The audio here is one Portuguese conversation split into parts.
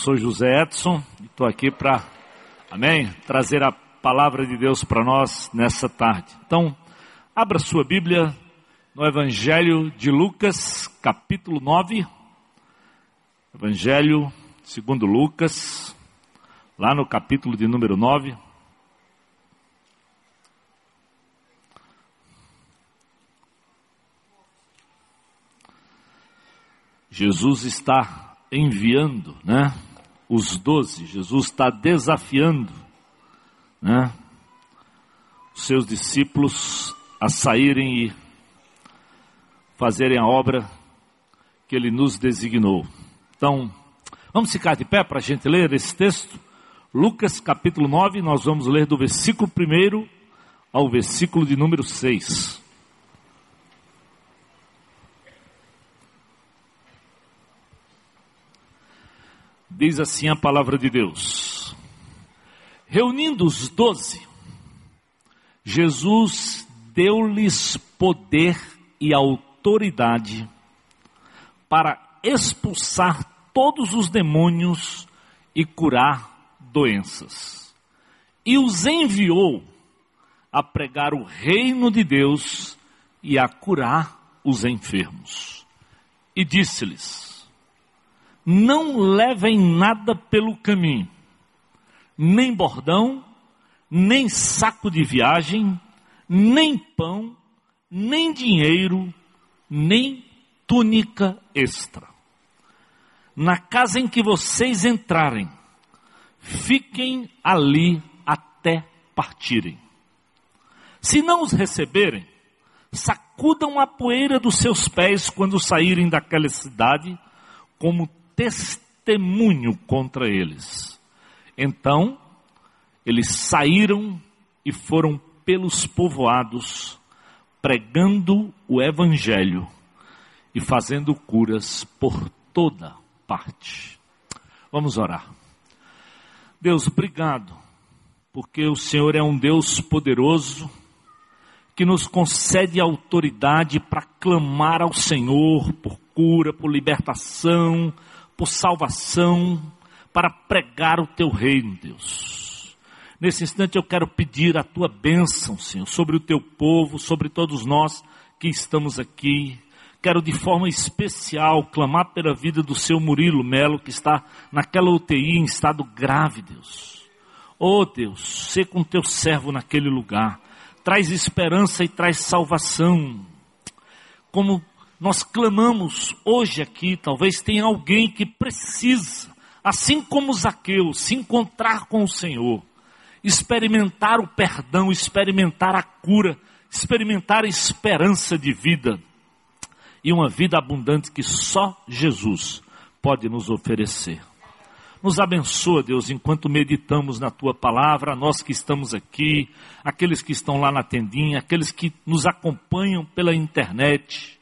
Sou José Edson e estou aqui para, amém, trazer a palavra de Deus para nós nessa tarde. Então, abra sua Bíblia no Evangelho de Lucas, capítulo 9. Evangelho segundo Lucas, lá no capítulo de número 9. Jesus está enviando, né? Os doze, Jesus está desafiando, né? Os seus discípulos a saírem e fazerem a obra que ele nos designou. Então, vamos ficar de pé para a gente ler esse texto? Lucas capítulo 9, nós vamos ler do versículo 1 ao versículo de número 6. Diz assim a palavra de Deus: Reunindo os doze, Jesus deu-lhes poder e autoridade para expulsar todos os demônios e curar doenças. E os enviou a pregar o reino de Deus e a curar os enfermos. E disse-lhes: não levem nada pelo caminho, nem bordão, nem saco de viagem, nem pão, nem dinheiro, nem túnica extra. Na casa em que vocês entrarem, fiquem ali até partirem. Se não os receberem, sacudam a poeira dos seus pés quando saírem daquela cidade, como testemunho contra eles. Então, eles saíram e foram pelos povoados, pregando o Evangelho e fazendo curas por toda parte. Vamos orar. Deus, obrigado, porque o Senhor é um Deus poderoso, que nos concede autoridade para clamar ao Senhor por cura, por libertação, por salvação, para pregar o teu reino, Deus. Nesse instante eu quero pedir a tua bênção, Senhor, sobre o teu povo, sobre todos nós que estamos aqui. Quero de forma especial clamar pela vida do seu Murilo Melo, que está naquela UTI em estado grave, Deus. Oh Deus, sê com teu servo naquele lugar. Traz esperança e traz salvação. Como nós clamamos hoje aqui, talvez tenha alguém que precisa, assim como Zaqueu, se encontrar com o Senhor, experimentar o perdão, experimentar a cura, experimentar a esperança de vida e uma vida abundante que só Jesus pode nos oferecer. Nos abençoa, Deus, enquanto meditamos na tua palavra, nós que estamos aqui, aqueles que estão lá na tendinha, aqueles que nos acompanham pela internet.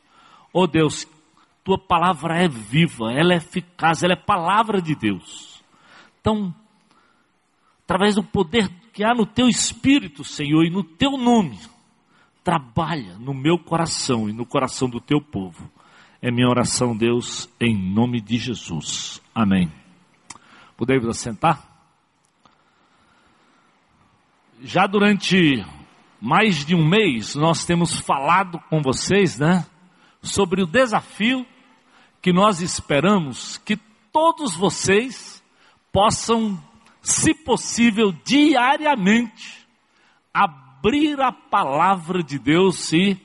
Oh Deus, tua palavra é viva, ela é eficaz, ela é palavra de Deus. Então, através do poder que há no teu espírito, Senhor, e no teu nome, trabalha no meu coração e no coração do teu povo. É minha oração, Deus, em nome de Jesus. Amém. Podemos assentar? Já durante mais de um mês nós temos falado com vocês, né? Sobre o desafio que nós esperamos que todos vocês possam, se possível, diariamente abrir a palavra de Deus e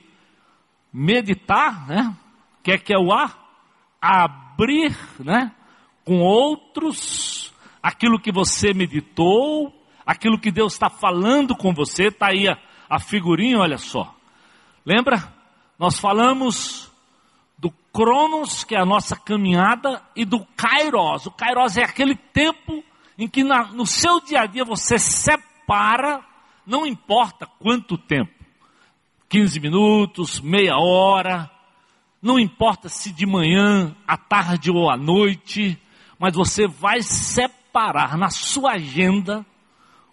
meditar, né? Que é que é o ar? Abrir, né? Com outros aquilo que você meditou, aquilo que Deus está falando com você, está aí a, a figurinha, olha só. Lembra? Nós falamos do Cronos, que é a nossa caminhada, e do Kairos. O Kairos é aquele tempo em que na, no seu dia a dia você separa, não importa quanto tempo 15 minutos, meia hora, não importa se de manhã, à tarde ou à noite, mas você vai separar na sua agenda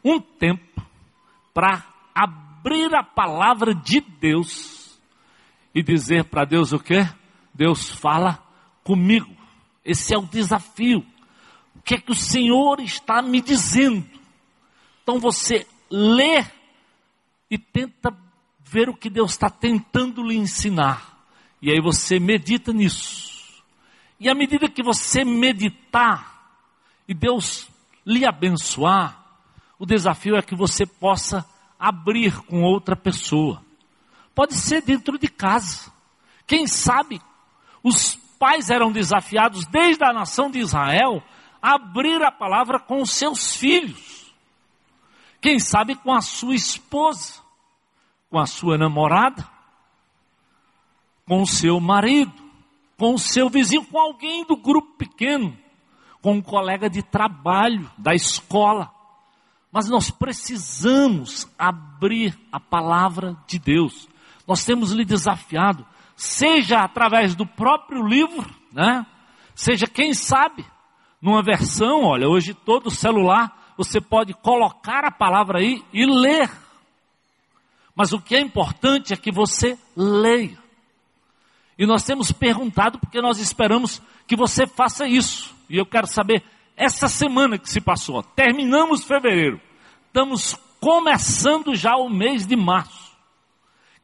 um tempo para abrir a palavra de Deus e dizer para Deus o que? Deus fala comigo. Esse é o desafio. O que é que o Senhor está me dizendo? Então você lê e tenta ver o que Deus está tentando lhe ensinar. E aí você medita nisso. E à medida que você meditar e Deus lhe abençoar, o desafio é que você possa abrir com outra pessoa. Pode ser dentro de casa. Quem sabe os pais eram desafiados desde a nação de Israel a abrir a palavra com os seus filhos. Quem sabe com a sua esposa, com a sua namorada, com o seu marido com o seu vizinho, com alguém do grupo pequeno, com um colega de trabalho, da escola. Mas nós precisamos abrir a palavra de Deus. Nós temos lhe desafiado, seja através do próprio livro, né? Seja quem sabe, numa versão, olha, hoje todo celular você pode colocar a palavra aí e ler. Mas o que é importante é que você leia. E nós temos perguntado porque nós esperamos que você faça isso. E eu quero saber, essa semana que se passou, terminamos fevereiro, estamos começando já o mês de março.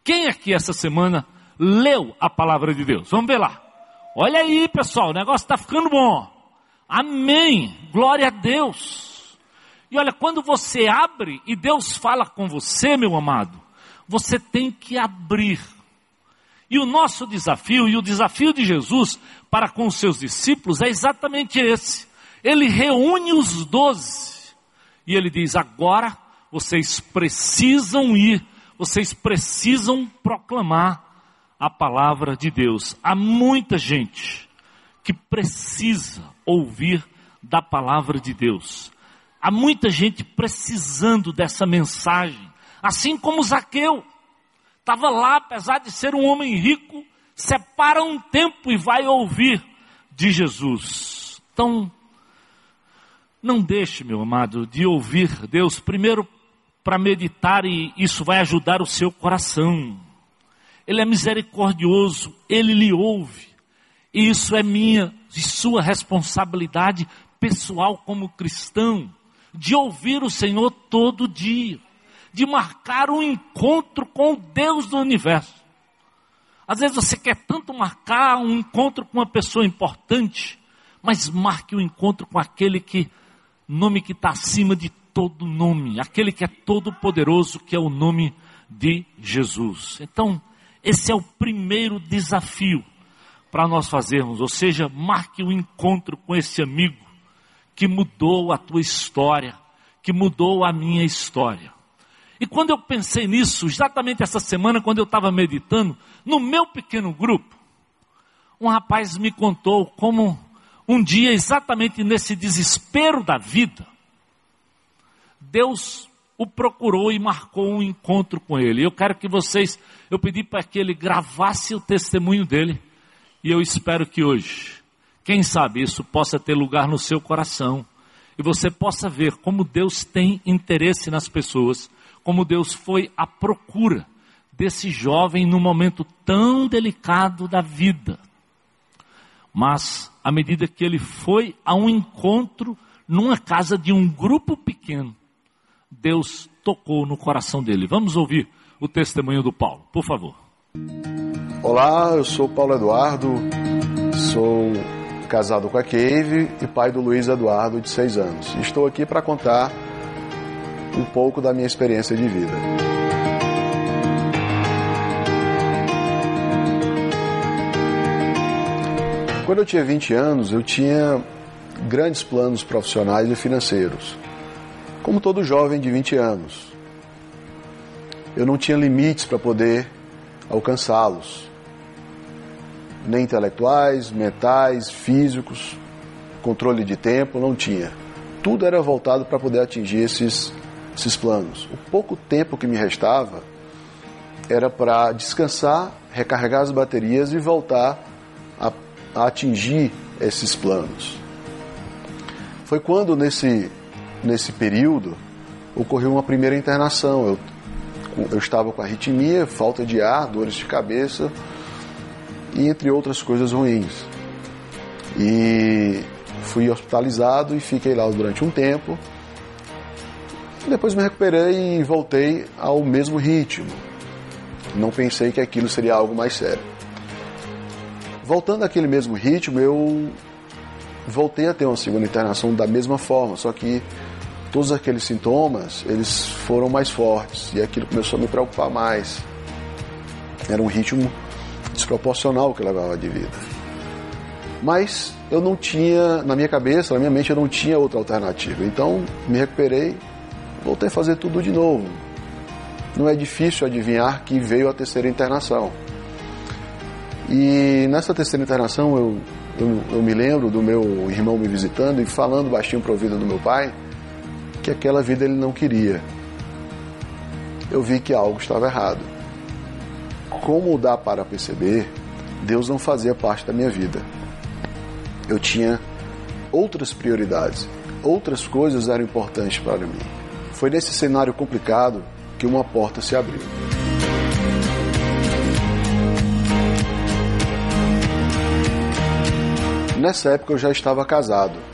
Quem aqui essa semana leu a palavra de Deus? Vamos ver lá. Olha aí, pessoal, o negócio está ficando bom. Amém. Glória a Deus. E olha, quando você abre e Deus fala com você, meu amado, você tem que abrir e o nosso desafio, e o desafio de Jesus para com os seus discípulos é exatamente esse. Ele reúne os doze e ele diz: agora vocês precisam ir, vocês precisam proclamar a palavra de Deus. Há muita gente que precisa ouvir da palavra de Deus. Há muita gente precisando dessa mensagem, assim como Zaqueu estava lá, apesar de ser um homem rico, separa um tempo e vai ouvir de Jesus. Então, não deixe, meu amado, de ouvir Deus, primeiro para meditar e isso vai ajudar o seu coração. Ele é misericordioso, ele lhe ouve. E isso é minha e sua responsabilidade pessoal como cristão, de ouvir o Senhor todo dia de marcar um encontro com o Deus do universo. Às vezes você quer tanto marcar um encontro com uma pessoa importante, mas marque o um encontro com aquele que, nome que está acima de todo nome, aquele que é todo poderoso, que é o nome de Jesus. Então, esse é o primeiro desafio para nós fazermos, ou seja, marque o um encontro com esse amigo que mudou a tua história, que mudou a minha história. E quando eu pensei nisso, exatamente essa semana, quando eu estava meditando, no meu pequeno grupo, um rapaz me contou como um dia, exatamente nesse desespero da vida, Deus o procurou e marcou um encontro com ele. Eu quero que vocês, eu pedi para que ele gravasse o testemunho dele, e eu espero que hoje, quem sabe isso possa ter lugar no seu coração, e você possa ver como Deus tem interesse nas pessoas como Deus foi à procura desse jovem num momento tão delicado da vida. Mas, à medida que ele foi a um encontro numa casa de um grupo pequeno, Deus tocou no coração dele. Vamos ouvir o testemunho do Paulo, por favor. Olá, eu sou Paulo Eduardo, sou casado com a Cave e pai do Luiz Eduardo, de seis anos. Estou aqui para contar um pouco da minha experiência de vida. Quando eu tinha 20 anos, eu tinha grandes planos profissionais e financeiros, como todo jovem de 20 anos. Eu não tinha limites para poder alcançá-los, nem intelectuais, mentais, físicos, controle de tempo, não tinha. Tudo era voltado para poder atingir esses esses planos. O pouco tempo que me restava era para descansar, recarregar as baterias e voltar a, a, atingir esses planos. Foi quando, nesse, nesse período, ocorreu uma primeira internação. Eu, eu estava com arritmia, falta de ar, dores de cabeça e entre outras coisas ruins. E fui hospitalizado e fiquei lá durante um tempo. Depois me recuperei e voltei ao mesmo ritmo. Não pensei que aquilo seria algo mais sério. Voltando àquele mesmo ritmo, eu voltei a ter uma segunda internação da mesma forma, só que todos aqueles sintomas, eles foram mais fortes e aquilo começou a me preocupar mais. Era um ritmo desproporcional que eu levava de vida. Mas eu não tinha, na minha cabeça, na minha mente, eu não tinha outra alternativa. Então me recuperei, voltei a fazer tudo de novo. Não é difícil adivinhar que veio a terceira internação. E nessa terceira internação eu, eu, eu me lembro do meu irmão me visitando e falando baixinho para o ouvido do meu pai que aquela vida ele não queria. Eu vi que algo estava errado. Como dá para perceber, Deus não fazia parte da minha vida. Eu tinha outras prioridades, outras coisas eram importantes para mim. Foi nesse cenário complicado que uma porta se abriu. Nessa época eu já estava casado.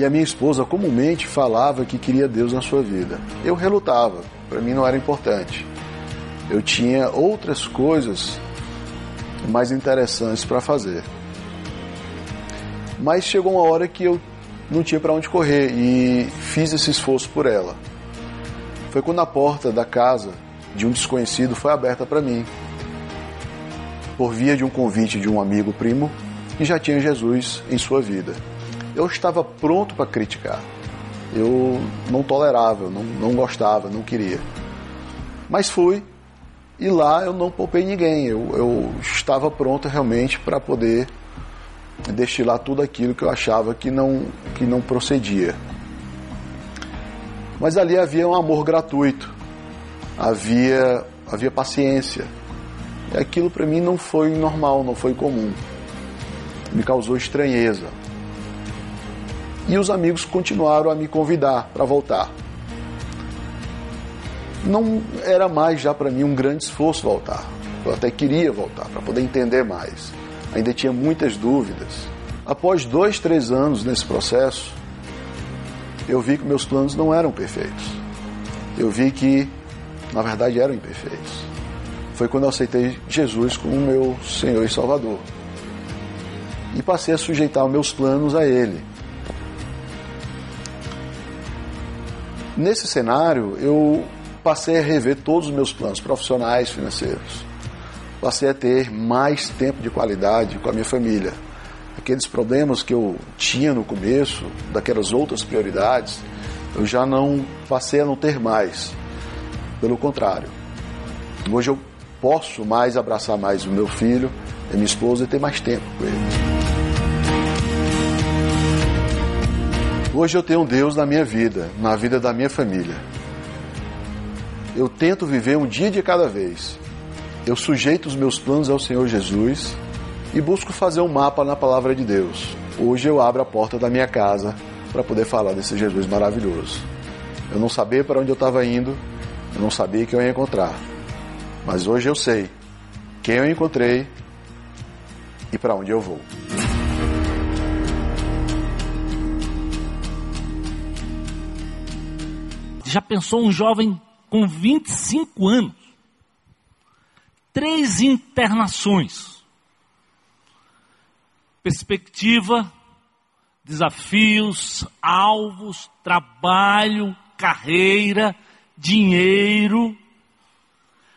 E a minha esposa comumente falava que queria Deus na sua vida. Eu relutava, para mim não era importante. Eu tinha outras coisas mais interessantes para fazer. Mas chegou uma hora que eu não tinha para onde correr e fiz esse esforço por ela. Foi quando a porta da casa de um desconhecido foi aberta para mim, por via de um convite de um amigo primo que já tinha Jesus em sua vida. Eu estava pronto para criticar. Eu não tolerava, não, não gostava, não queria. Mas fui e lá eu não poupei ninguém. Eu, eu estava pronto realmente para poder destilar tudo aquilo que eu achava que não, que não procedia. Mas ali havia um amor gratuito, havia, havia paciência. E aquilo para mim não foi normal, não foi comum. Me causou estranheza. E os amigos continuaram a me convidar para voltar. Não era mais já para mim um grande esforço voltar. Eu até queria voltar para poder entender mais ainda tinha muitas dúvidas. Após dois, três anos nesse processo, eu vi que meus planos não eram perfeitos. Eu vi que, na verdade, eram imperfeitos. Foi quando eu aceitei Jesus como meu Senhor e Salvador. E passei a sujeitar meus planos a Ele. Nesse cenário, eu passei a rever todos os meus planos profissionais, financeiros passei a ter mais tempo de qualidade com a minha família. Aqueles problemas que eu tinha no começo, daquelas outras prioridades, eu já não passei a não ter mais. Pelo contrário, hoje eu posso mais abraçar mais o meu filho e minha esposa e ter mais tempo com eles. Hoje eu tenho um Deus na minha vida, na vida da minha família. Eu tento viver um dia de cada vez eu sujeito os meus planos ao Senhor Jesus e busco fazer um mapa na palavra de Deus. Hoje eu abro a porta da minha casa para poder falar desse Jesus maravilhoso. Eu não sabia para onde eu estava indo, eu não sabia que eu ia encontrar. Mas hoje eu sei quem eu encontrei e para onde eu vou. Já pensou um jovem com 25 anos três internações: perspectiva, desafios, alvos, trabalho, carreira, dinheiro.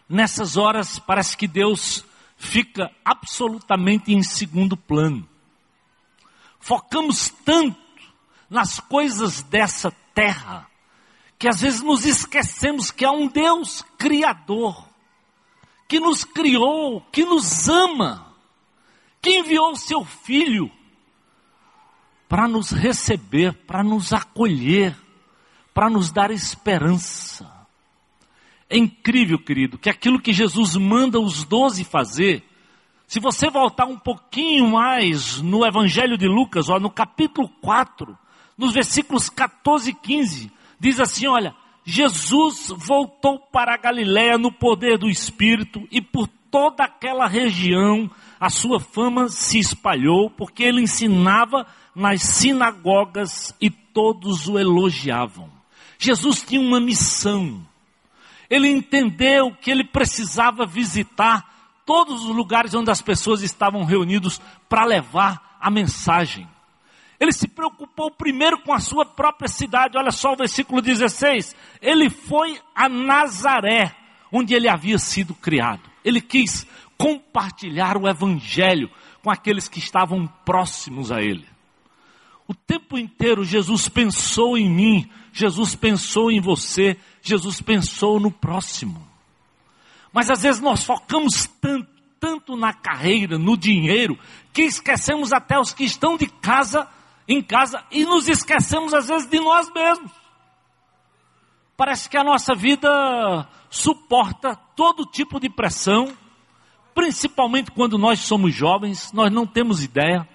Nessas horas parece que Deus fica absolutamente em segundo plano. Focamos tanto nas coisas dessa terra que às vezes nos esquecemos que há um Deus criador que nos criou, que nos ama, que enviou seu Filho para nos receber, para nos acolher, para nos dar esperança. É incrível, querido, que aquilo que Jesus manda os doze fazer, se você voltar um pouquinho mais no Evangelho de Lucas, ó, no capítulo 4, nos versículos 14 e 15, diz assim: olha, Jesus voltou para a Galiléia no poder do Espírito e por toda aquela região a sua fama se espalhou, porque ele ensinava nas sinagogas e todos o elogiavam. Jesus tinha uma missão. Ele entendeu que ele precisava visitar todos os lugares onde as pessoas estavam reunidos para levar a mensagem. Ele se preocupou primeiro com a sua própria cidade. Olha só o versículo 16. Ele foi a Nazaré, onde ele havia sido criado. Ele quis compartilhar o evangelho com aqueles que estavam próximos a ele. O tempo inteiro Jesus pensou em mim, Jesus pensou em você, Jesus pensou no próximo. Mas às vezes nós focamos tanto, tanto na carreira, no dinheiro, que esquecemos até os que estão de casa, em casa, e nos esquecemos às vezes de nós mesmos. Parece que a nossa vida suporta todo tipo de pressão, principalmente quando nós somos jovens, nós não temos ideia.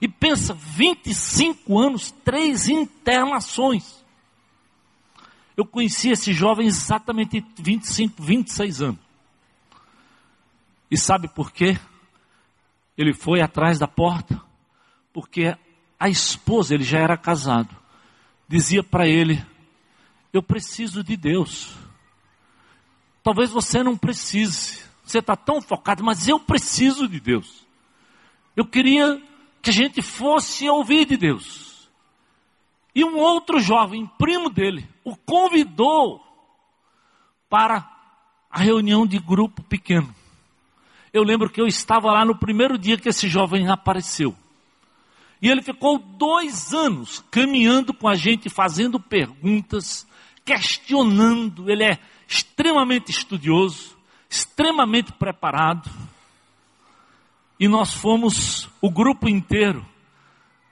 E pensa, 25 anos, três internações. Eu conheci esse jovem exatamente 25, 26 anos. E sabe por quê? Ele foi atrás da porta, porque a esposa, ele já era casado, dizia para ele: Eu preciso de Deus. Talvez você não precise, você está tão focado, mas eu preciso de Deus. Eu queria que a gente fosse ouvir de Deus. E um outro jovem, primo dele, o convidou para a reunião de grupo pequeno. Eu lembro que eu estava lá no primeiro dia que esse jovem apareceu. E ele ficou dois anos caminhando com a gente, fazendo perguntas, questionando. Ele é extremamente estudioso, extremamente preparado. E nós fomos, o grupo inteiro,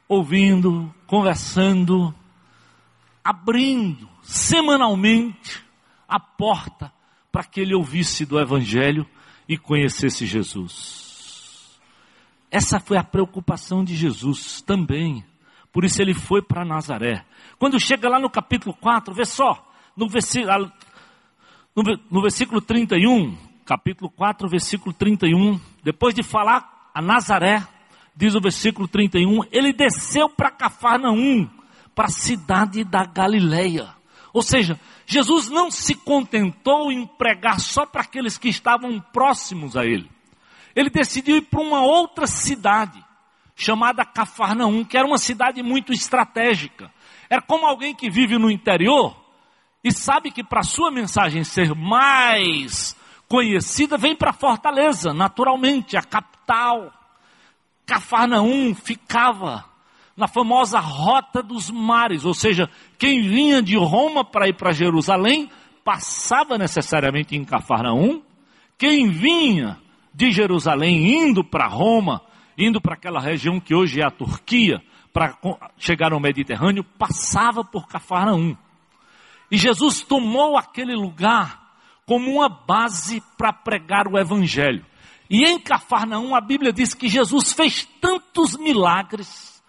ouvindo, conversando, abrindo semanalmente a porta para que ele ouvisse do Evangelho e conhecesse Jesus. Essa foi a preocupação de Jesus também. Por isso ele foi para Nazaré. Quando chega lá no capítulo 4, vê só, no versículo, no versículo 31, capítulo 4, versículo 31, depois de falar a Nazaré, diz o versículo 31, ele desceu para Cafarnaum, para a cidade da Galileia. Ou seja, Jesus não se contentou em pregar só para aqueles que estavam próximos a ele. Ele decidiu ir para uma outra cidade, chamada Cafarnaum, que era uma cidade muito estratégica. Era como alguém que vive no interior e sabe que para sua mensagem ser mais conhecida, vem para Fortaleza, naturalmente, a capital. Cafarnaum ficava na famosa rota dos mares, ou seja, quem vinha de Roma para ir para Jerusalém, passava necessariamente em Cafarnaum. Quem vinha de Jerusalém indo para Roma, indo para aquela região que hoje é a Turquia, para chegar ao Mediterrâneo, passava por Cafarnaum. E Jesus tomou aquele lugar como uma base para pregar o evangelho. E em Cafarnaum a Bíblia diz que Jesus fez tantos milagres,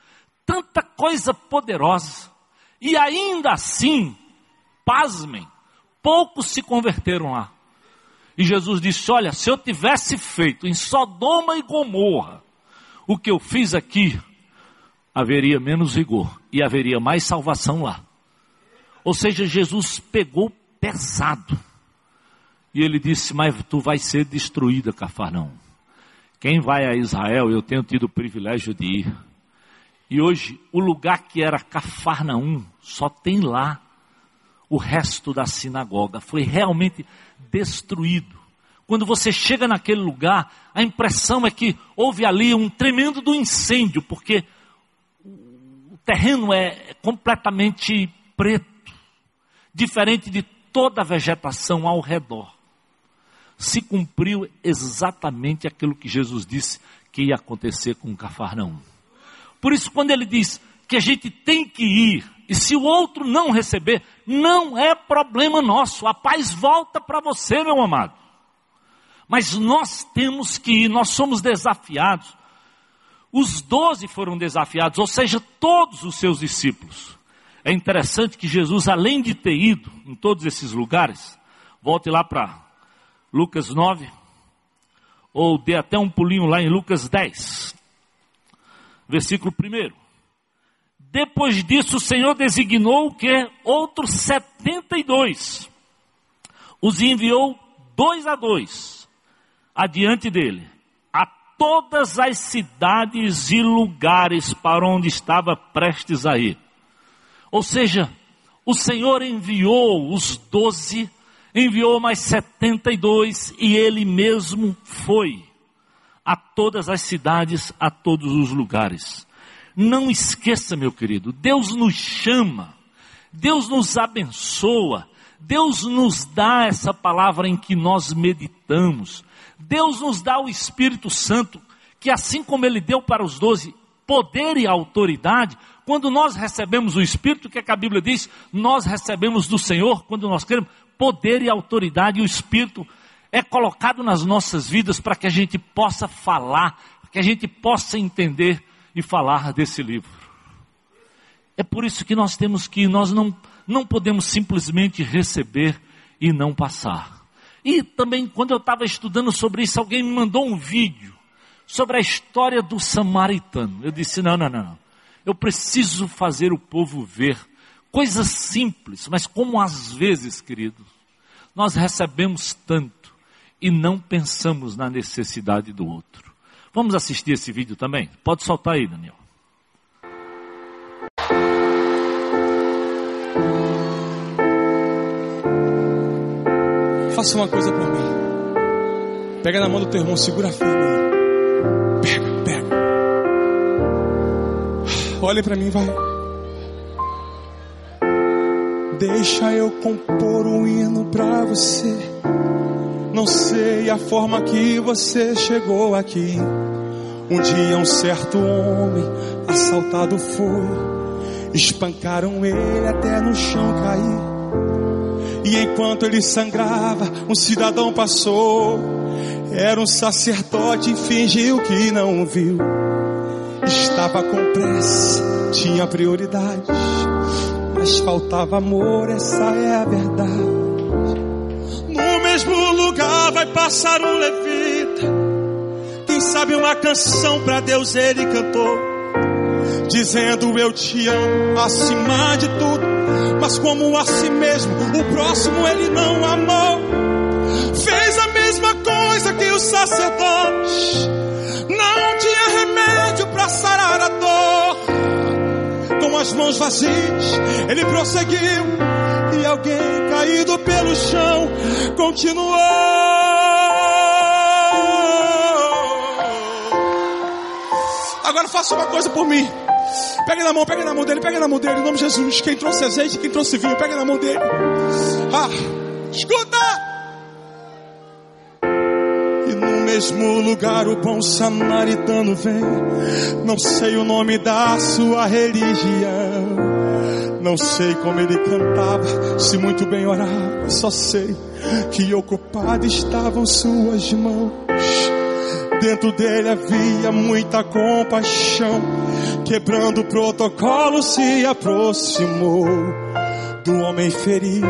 tanta coisa poderosa, e ainda assim, pasmem, poucos se converteram lá. E Jesus disse: Olha, se eu tivesse feito em Sodoma e Gomorra o que eu fiz aqui, haveria menos rigor e haveria mais salvação lá. Ou seja, Jesus pegou pesado. E ele disse: Mas tu vai ser destruída, Cafarnaum. Quem vai a Israel, eu tenho tido o privilégio de ir. E hoje, o lugar que era Cafarnaum, só tem lá o resto da sinagoga. Foi realmente destruído. Quando você chega naquele lugar, a impressão é que houve ali um tremendo do incêndio, porque o terreno é completamente preto, diferente de toda a vegetação ao redor se cumpriu exatamente aquilo que Jesus disse que ia acontecer com Cafarnaum. Por isso, quando ele diz que a gente tem que ir, e se o outro não receber, não é problema nosso, a paz volta para você, meu amado. Mas nós temos que ir, nós somos desafiados. Os doze foram desafiados, ou seja, todos os seus discípulos. É interessante que Jesus, além de ter ido em todos esses lugares, volte lá para Lucas 9. ou dê até um pulinho lá em Lucas 10, versículo 1. Depois disso, o Senhor designou que outros 72 os enviou dois a dois adiante dele a todas as cidades e lugares para onde estava prestes a ir. Ou seja, o Senhor enviou os doze, enviou mais setenta e dois e ele mesmo foi a todas as cidades, a todos os lugares. Não esqueça, meu querido, Deus nos chama, Deus nos abençoa, Deus nos dá essa palavra em que nós meditamos, Deus nos dá o Espírito Santo, que assim como Ele deu para os doze poder e autoridade, quando nós recebemos o Espírito, que, é que a Bíblia diz, nós recebemos do Senhor, quando nós queremos, poder e autoridade, e o Espírito é colocado nas nossas vidas para que a gente possa falar, que a gente possa entender e falar desse livro. É por isso que nós temos que, nós não, não podemos simplesmente receber e não passar. E também, quando eu estava estudando sobre isso, alguém me mandou um vídeo sobre a história do samaritano. Eu disse: não, não, não. Eu preciso fazer o povo ver coisas simples, mas como às vezes, queridos, nós recebemos tanto e não pensamos na necessidade do outro. Vamos assistir esse vídeo também? Pode soltar aí, Daniel. Faça uma coisa por mim. Pega na mão do teu irmão, segura firme. Pega, pega. Olhe para mim, vai. Deixa eu compor um hino pra você. Não sei a forma que você chegou aqui. Um dia um certo homem assaltado foi. Espancaram ele até no chão cair. E enquanto ele sangrava, um cidadão passou. Era um sacerdote e fingiu que não viu. Estava com pressa, tinha prioridades, mas faltava amor, essa é a verdade. Vai passar um levita. Quem sabe uma canção para Deus ele cantou, dizendo eu te amo acima de tudo mas como a si mesmo, o próximo ele não amou. Fez a mesma coisa que o sacerdote, não tinha remédio para sarar a dor. Com as mãos vazias, ele prosseguiu, e alguém caído pelo chão continuou. Agora faça uma coisa por mim. Pega na mão, pega na mão dele, pega na mão dele, em nome de Jesus. Quem trouxe azeite, quem trouxe vinho, pega na mão dele. Ah, escuta! E no mesmo lugar o bom samaritano vem. Não sei o nome da sua religião. Não sei como ele cantava, se muito bem orava. Só sei que ocupado estavam suas mãos. Dentro dele havia muita compaixão quebrando o protocolo, se aproximou do homem ferido.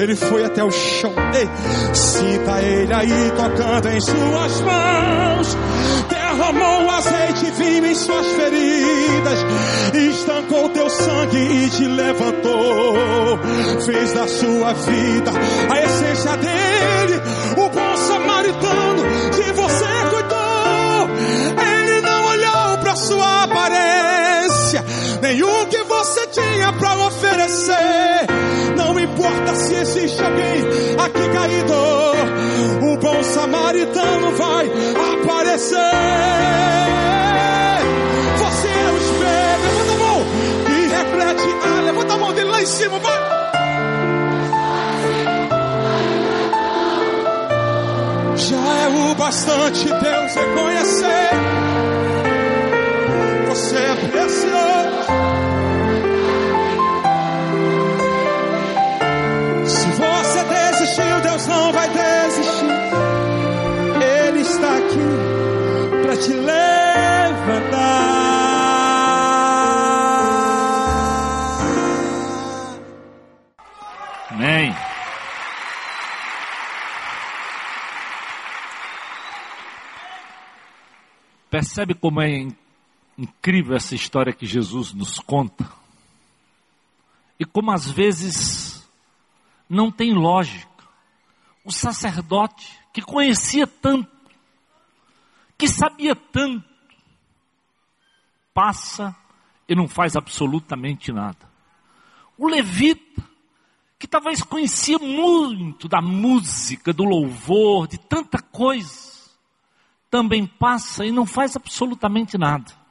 Ele foi até o chão. Ei, sinta ele aí tocando em suas mãos. Derramou azeite e vinho em suas feridas. Estancou teu sangue e te levantou. Fez da sua vida a essência dele. O bom samaritano de você cuidou. O que você tinha para oferecer. Não importa se existe alguém aqui caído, o bom samaritano vai aparecer. Você é o espelho, levanta a mão e reflete. Ah, levanta a mão dele lá em cima, vai. Já é o bastante Deus reconhecer. Precioso. Se você desistiu, Deus não vai desistir. Ele está aqui para te levantar. Amém. Percebe como é incrível essa história que Jesus nos conta? E como às vezes não tem lógica. O sacerdote que conhecia tanto, que sabia tanto, passa e não faz absolutamente nada. O levita, que talvez conhecia muito da música, do louvor, de tanta coisa, também passa e não faz absolutamente nada.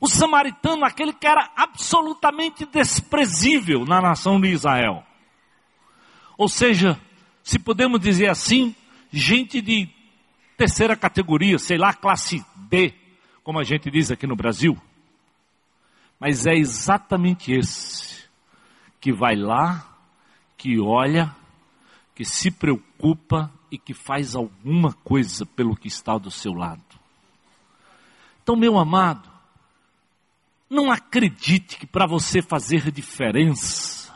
O samaritano, aquele que era absolutamente desprezível na nação de Israel. Ou seja, se podemos dizer assim, gente de terceira categoria, sei lá, classe B, como a gente diz aqui no Brasil. Mas é exatamente esse que vai lá, que olha, que se preocupa e que faz alguma coisa pelo que está do seu lado. Então, meu amado, não acredite que para você fazer diferença,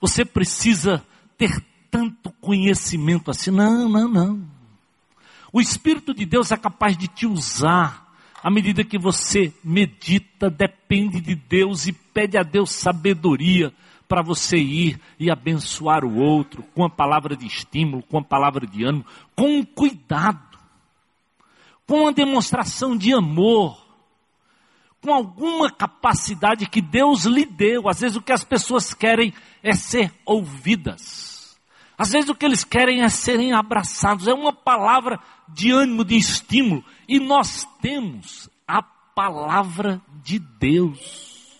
você precisa ter tanto conhecimento assim. Não, não, não. O Espírito de Deus é capaz de te usar à medida que você medita, depende de Deus e pede a Deus sabedoria para você ir e abençoar o outro com a palavra de estímulo, com a palavra de ânimo, com um cuidado, com uma demonstração de amor, com alguma capacidade que Deus lhe deu. Às vezes o que as pessoas querem é ser ouvidas. Às vezes o que eles querem é serem abraçados. É uma palavra de ânimo, de estímulo. E nós temos a palavra de Deus.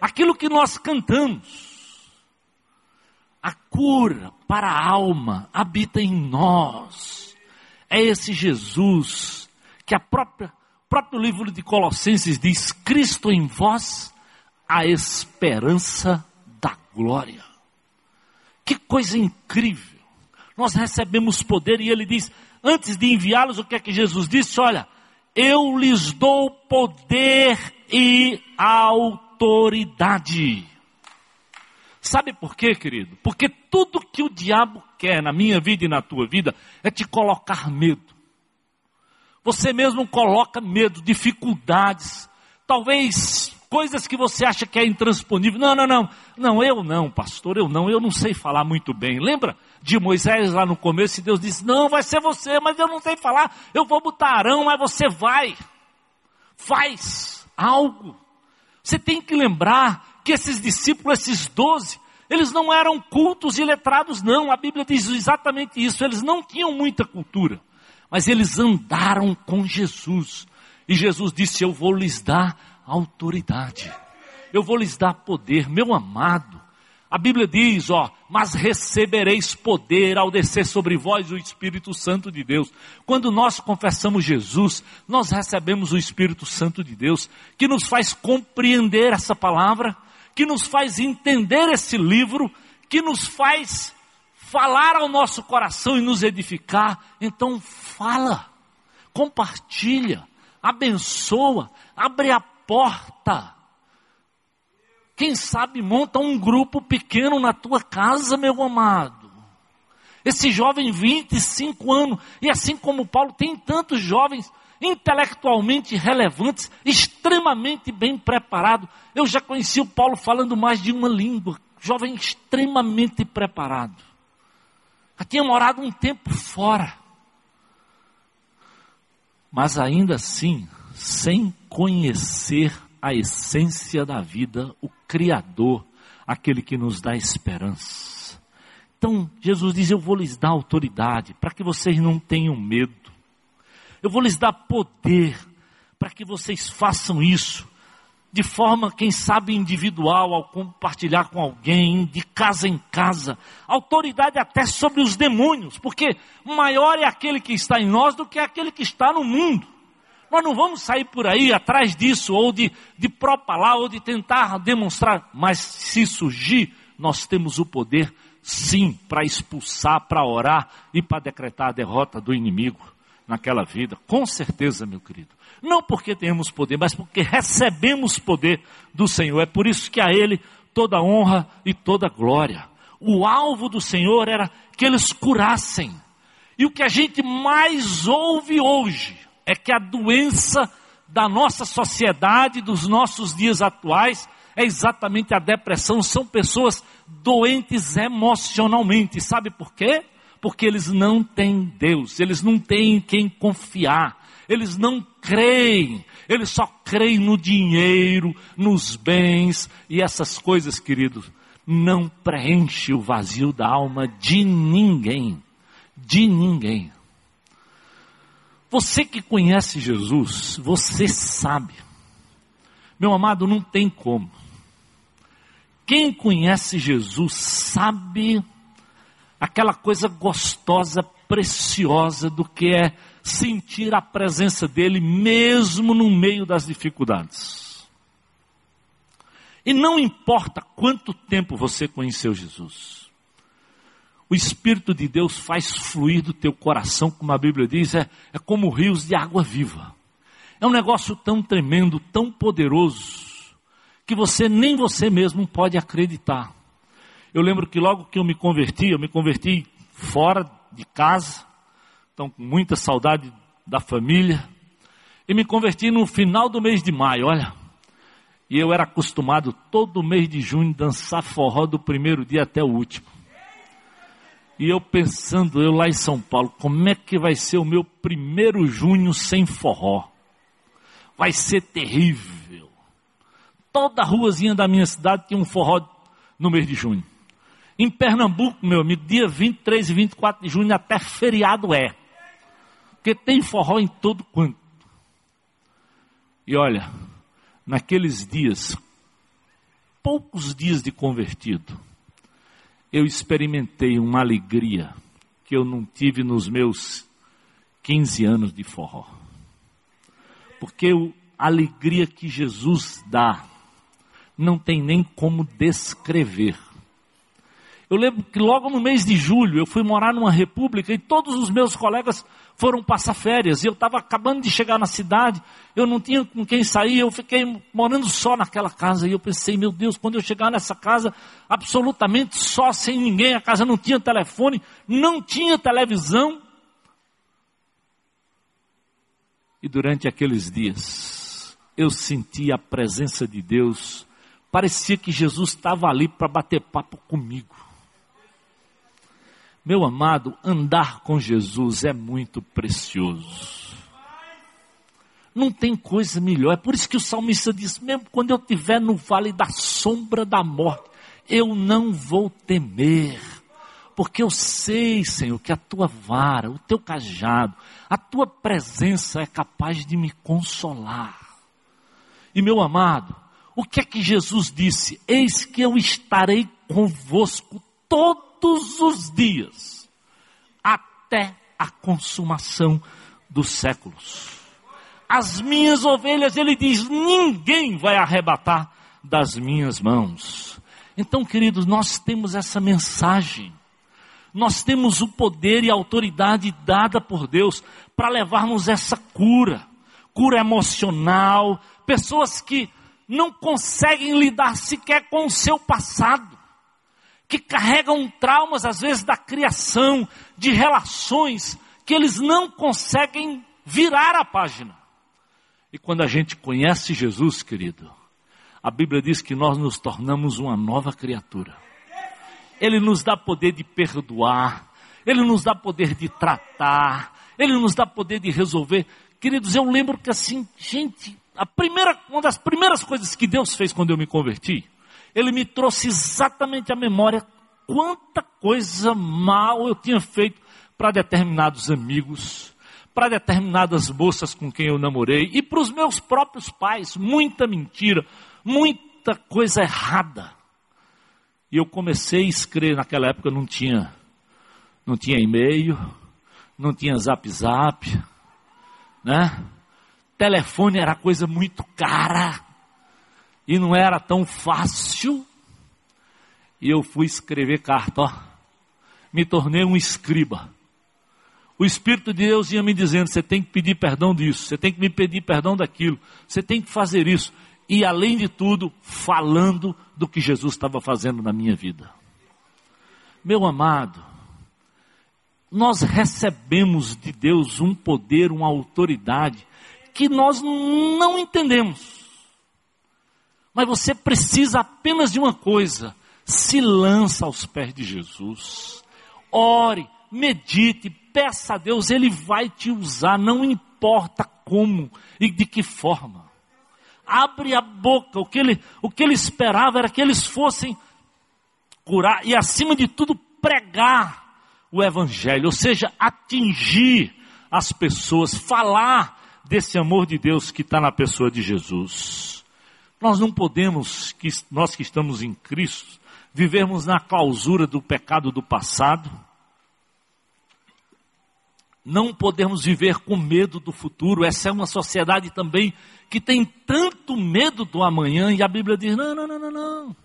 Aquilo que nós cantamos. A cura para a alma habita em nós. É esse Jesus que a própria próprio livro de Colossenses diz: Cristo em vós, a esperança da glória. Que coisa incrível! Nós recebemos poder e ele diz: antes de enviá-los, o que é que Jesus disse? Olha, eu lhes dou poder e autoridade. Sabe por quê, querido? Porque tudo que o diabo quer na minha vida e na tua vida é te colocar medo. Você mesmo coloca medo, dificuldades, talvez coisas que você acha que é intransponível. Não, não, não. Não, eu não, pastor, eu não, eu não sei falar muito bem. Lembra de Moisés lá no começo? Deus disse: Não, vai ser você, mas eu não sei falar. Eu vou botar Arão, mas você vai. Faz algo. Você tem que lembrar que esses discípulos, esses doze, eles não eram cultos e letrados, não. A Bíblia diz exatamente isso. Eles não tinham muita cultura, mas eles andaram com Jesus. E Jesus disse: Eu vou lhes dar autoridade. Eu vou lhes dar poder, meu amado. A Bíblia diz, ó, mas recebereis poder ao descer sobre vós o Espírito Santo de Deus. Quando nós confessamos Jesus, nós recebemos o Espírito Santo de Deus, que nos faz compreender essa palavra, que nos faz entender esse livro, que nos faz falar ao nosso coração e nos edificar. Então fala, compartilha, abençoa, abre a porta. Quem sabe monta um grupo pequeno na tua casa, meu amado. Esse jovem, 25 anos, e assim como Paulo, tem tantos jovens intelectualmente relevantes, extremamente bem preparados. Eu já conheci o Paulo falando mais de uma língua, jovem extremamente preparado. Já tinha morado um tempo fora. Mas ainda assim, sem conhecer a essência da vida, o Criador, aquele que nos dá esperança. Então, Jesus diz: Eu vou lhes dar autoridade para que vocês não tenham medo. Eu vou lhes dar poder para que vocês façam isso de forma, quem sabe, individual, ao compartilhar com alguém, de casa em casa. Autoridade até sobre os demônios, porque maior é aquele que está em nós do que aquele que está no mundo. Nós não vamos sair por aí atrás disso, ou de, de propalar, ou de tentar demonstrar. Mas se surgir, nós temos o poder, sim, para expulsar, para orar e para decretar a derrota do inimigo naquela vida. Com certeza, meu querido. Não porque temos poder, mas porque recebemos poder do Senhor. É por isso que a Ele toda honra e toda glória. O alvo do Senhor era que eles curassem. E o que a gente mais ouve hoje é que a doença da nossa sociedade, dos nossos dias atuais, é exatamente a depressão. São pessoas doentes emocionalmente. Sabe por quê? Porque eles não têm Deus, eles não têm em quem confiar, eles não creem, eles só creem no dinheiro, nos bens e essas coisas, queridos, não preenche o vazio da alma de ninguém, de ninguém. Você que conhece Jesus, você sabe. Meu amado, não tem como. Quem conhece Jesus sabe aquela coisa gostosa, preciosa do que é sentir a presença dele mesmo no meio das dificuldades. E não importa quanto tempo você conheceu Jesus. O Espírito de Deus faz fluir do teu coração, como a Bíblia diz, é, é como rios de água viva. É um negócio tão tremendo, tão poderoso, que você nem você mesmo pode acreditar. Eu lembro que logo que eu me converti, eu me converti fora de casa, então com muita saudade da família, e me converti no final do mês de maio, olha. E eu era acostumado todo mês de junho dançar forró do primeiro dia até o último. E eu pensando, eu lá em São Paulo, como é que vai ser o meu primeiro junho sem forró? Vai ser terrível toda a ruazinha da minha cidade tinha um forró no mês de junho. Em Pernambuco, meu amigo, dia 23 e 24 de junho até feriado é. Porque tem forró em todo quanto. E olha, naqueles dias, poucos dias de convertido, eu experimentei uma alegria que eu não tive nos meus 15 anos de forró. Porque a alegria que Jesus dá não tem nem como descrever. Eu lembro que logo no mês de julho eu fui morar numa república e todos os meus colegas foram passar férias. E eu estava acabando de chegar na cidade, eu não tinha com quem sair, eu fiquei morando só naquela casa. E eu pensei, meu Deus, quando eu chegar nessa casa, absolutamente só, sem ninguém, a casa não tinha telefone, não tinha televisão. E durante aqueles dias, eu senti a presença de Deus Parecia que Jesus estava ali para bater papo comigo. Meu amado, andar com Jesus é muito precioso. Não tem coisa melhor. É por isso que o salmista diz: mesmo quando eu estiver no vale da sombra da morte, eu não vou temer. Porque eu sei, Senhor, que a tua vara, o teu cajado, a tua presença é capaz de me consolar. E meu amado, o que é que Jesus disse? Eis que eu estarei convosco todos os dias, até a consumação dos séculos. As minhas ovelhas, ele diz, ninguém vai arrebatar das minhas mãos. Então, queridos, nós temos essa mensagem. Nós temos o poder e a autoridade dada por Deus para levarmos essa cura, cura emocional, pessoas que não conseguem lidar sequer com o seu passado, que carregam traumas, às vezes, da criação, de relações, que eles não conseguem virar a página. E quando a gente conhece Jesus, querido, a Bíblia diz que nós nos tornamos uma nova criatura. Ele nos dá poder de perdoar, Ele nos dá poder de tratar, Ele nos dá poder de resolver. Queridos, eu lembro que assim, gente, a primeira, uma das primeiras coisas que Deus fez quando eu me converti, Ele me trouxe exatamente a memória quanta coisa mal eu tinha feito para determinados amigos, para determinadas moças com quem eu namorei e para os meus próprios pais, muita mentira, muita coisa errada. E eu comecei a escrever, naquela época não tinha, não tinha e-mail, não tinha zap zap, né? telefone era coisa muito cara e não era tão fácil. E eu fui escrever carta, ó. Me tornei um escriba. O Espírito de Deus ia me dizendo: você tem que pedir perdão disso, você tem que me pedir perdão daquilo, você tem que fazer isso. E além de tudo, falando do que Jesus estava fazendo na minha vida. Meu amado, nós recebemos de Deus um poder, uma autoridade que nós não entendemos. Mas você precisa apenas de uma coisa: se lança aos pés de Jesus. Ore, medite, peça a Deus, Ele vai te usar, não importa como e de que forma. Abre a boca, o que ele, o que ele esperava era que eles fossem curar e, acima de tudo, pregar o Evangelho, ou seja, atingir as pessoas, falar desse amor de Deus que está na pessoa de Jesus. Nós não podemos, que, nós que estamos em Cristo, vivermos na clausura do pecado do passado. Não podemos viver com medo do futuro. Essa é uma sociedade também que tem tanto medo do amanhã e a Bíblia diz: não, não, não, não, não.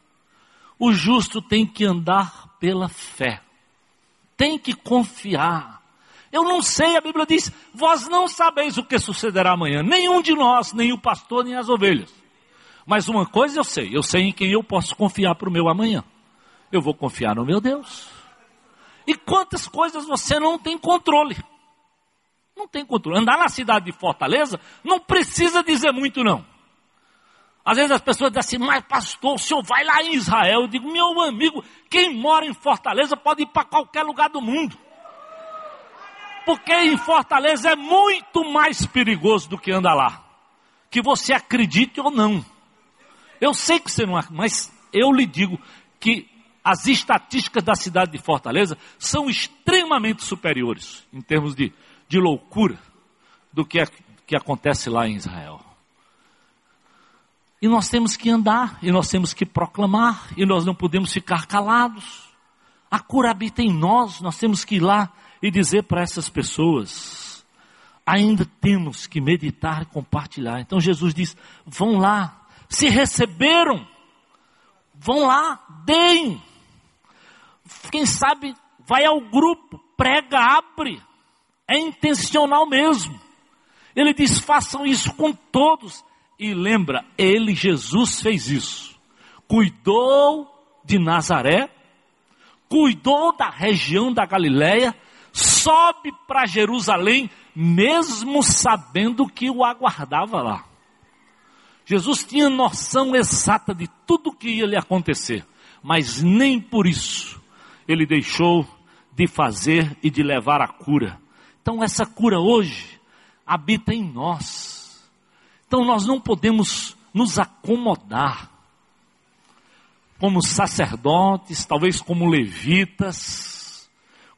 O justo tem que andar pela fé. Tem que confiar. Eu não sei, a Bíblia diz: vós não sabeis o que sucederá amanhã. Nenhum de nós, nem o pastor, nem as ovelhas. Mas uma coisa eu sei, eu sei em quem eu posso confiar para o meu amanhã. Eu vou confiar no meu Deus. E quantas coisas você não tem controle? Não tem controle. Andar na cidade de Fortaleza não precisa dizer muito, não. Às vezes as pessoas dizem assim, mas pastor, o senhor vai lá em Israel. Eu digo, meu amigo, quem mora em Fortaleza pode ir para qualquer lugar do mundo. Porque em Fortaleza é muito mais perigoso do que andar lá. Que você acredite ou não. Eu sei que você não, mas eu lhe digo que as estatísticas da cidade de Fortaleza são extremamente superiores em termos de, de loucura do que, que acontece lá em Israel. E nós temos que andar, e nós temos que proclamar, e nós não podemos ficar calados. A cura habita em nós, nós temos que ir lá e dizer para essas pessoas. Ainda temos que meditar e compartilhar. Então Jesus diz: vão lá, se receberam, vão lá, deem. Quem sabe vai ao grupo, prega, abre. É intencional mesmo. Ele diz: façam isso com todos. E lembra, ele, Jesus, fez isso. Cuidou de Nazaré, cuidou da região da Galileia, sobe para Jerusalém, mesmo sabendo que o aguardava lá. Jesus tinha noção exata de tudo o que ia lhe acontecer, mas nem por isso ele deixou de fazer e de levar a cura. Então essa cura hoje habita em nós. Então nós não podemos nos acomodar como sacerdotes, talvez como levitas,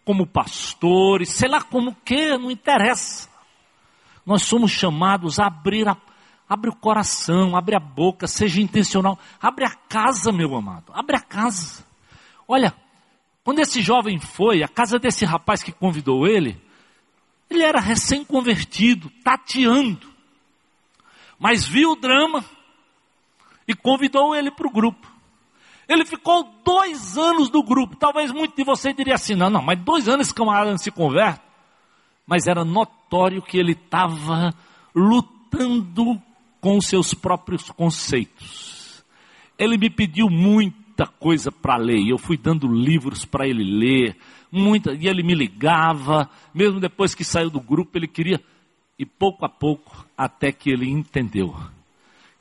como pastores, sei lá como que, não interessa. Nós somos chamados a abrir a Abre o coração, abre a boca, seja intencional. Abre a casa, meu amado. Abre a casa. Olha, quando esse jovem foi, a casa desse rapaz que convidou ele, ele era recém-convertido, tateando. Mas viu o drama e convidou ele para o grupo. Ele ficou dois anos do grupo. Talvez muito de você diria assim: não, não, mas dois anos esse camarada não se converte. Mas era notório que ele estava lutando com os seus próprios conceitos. Ele me pediu muita coisa para ler, eu fui dando livros para ele ler, muita, e ele me ligava, mesmo depois que saiu do grupo, ele queria, e pouco a pouco, até que ele entendeu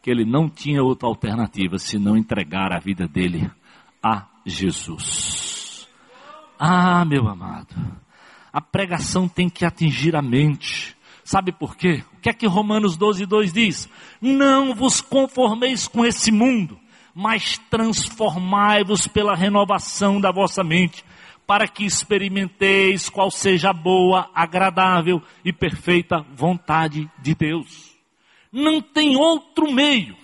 que ele não tinha outra alternativa senão entregar a vida dele a Jesus. Ah, meu amado, a pregação tem que atingir a mente. Sabe por quê? O que é que Romanos 12, 2 diz? Não vos conformeis com esse mundo, mas transformai-vos pela renovação da vossa mente, para que experimenteis qual seja a boa, agradável e perfeita vontade de Deus. Não tem outro meio.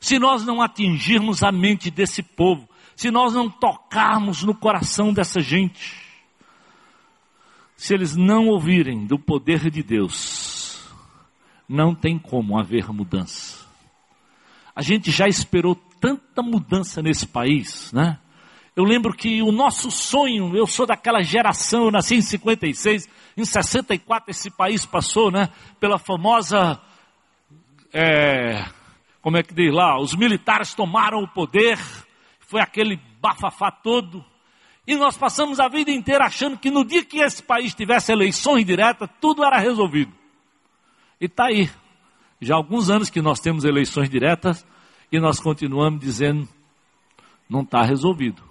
Se nós não atingirmos a mente desse povo, se nós não tocarmos no coração dessa gente, se eles não ouvirem do poder de Deus, não tem como haver mudança. A gente já esperou tanta mudança nesse país, né? Eu lembro que o nosso sonho, eu sou daquela geração, eu nasci em 56, em 64 esse país passou, né? Pela famosa, é, como é que diz lá, os militares tomaram o poder, foi aquele bafafá todo, E nós passamos a vida inteira achando que no dia que esse país tivesse eleições diretas, tudo era resolvido. E está aí. Já há alguns anos que nós temos eleições diretas e nós continuamos dizendo, não está resolvido.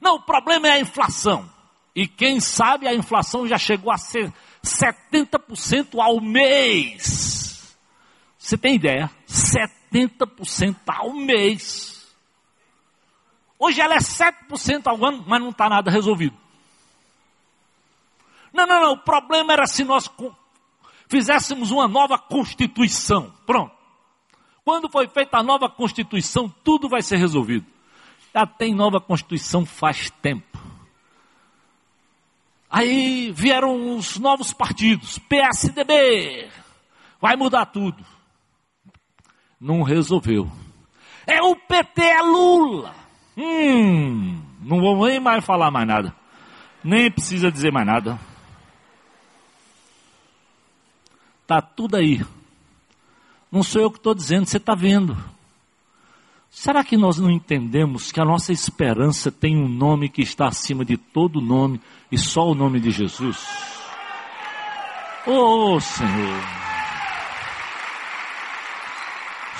Não, o problema é a inflação. E quem sabe a inflação já chegou a ser 70% ao mês. Você tem ideia? 70% ao mês. Hoje ela é 7% ao ano, mas não está nada resolvido. Não, não, não. O problema era se nós fizéssemos uma nova Constituição. Pronto. Quando foi feita a nova Constituição, tudo vai ser resolvido. Já tem nova Constituição faz tempo. Aí vieram os novos partidos, PSDB, vai mudar tudo. Não resolveu. É o PT, é Lula. Hum, não vou nem mais falar mais nada. Nem precisa dizer mais nada. Tá tudo aí. Não sou eu que estou dizendo, você está vendo. Será que nós não entendemos que a nossa esperança tem um nome que está acima de todo nome e só o nome de Jesus? Oh Senhor.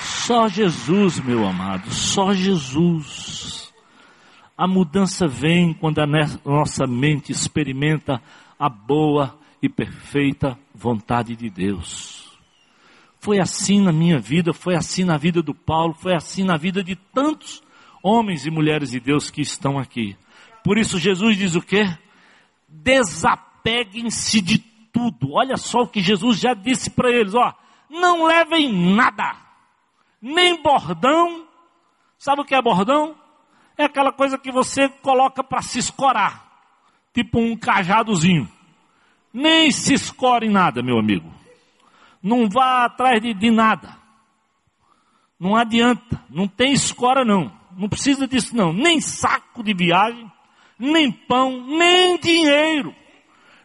Só Jesus, meu amado, só Jesus. A mudança vem quando a nossa mente experimenta a boa e perfeita vontade de Deus. Foi assim na minha vida, foi assim na vida do Paulo, foi assim na vida de tantos homens e mulheres de Deus que estão aqui. Por isso Jesus diz o quê? Desapeguem-se de tudo. Olha só o que Jesus já disse para eles, ó, não levem nada, nem bordão. Sabe o que é bordão? É aquela coisa que você coloca para se escorar, tipo um cajadozinho. Nem se escore em nada, meu amigo. Não vá atrás de, de nada. Não adianta. Não tem escora, não. Não precisa disso, não. Nem saco de viagem, nem pão, nem dinheiro,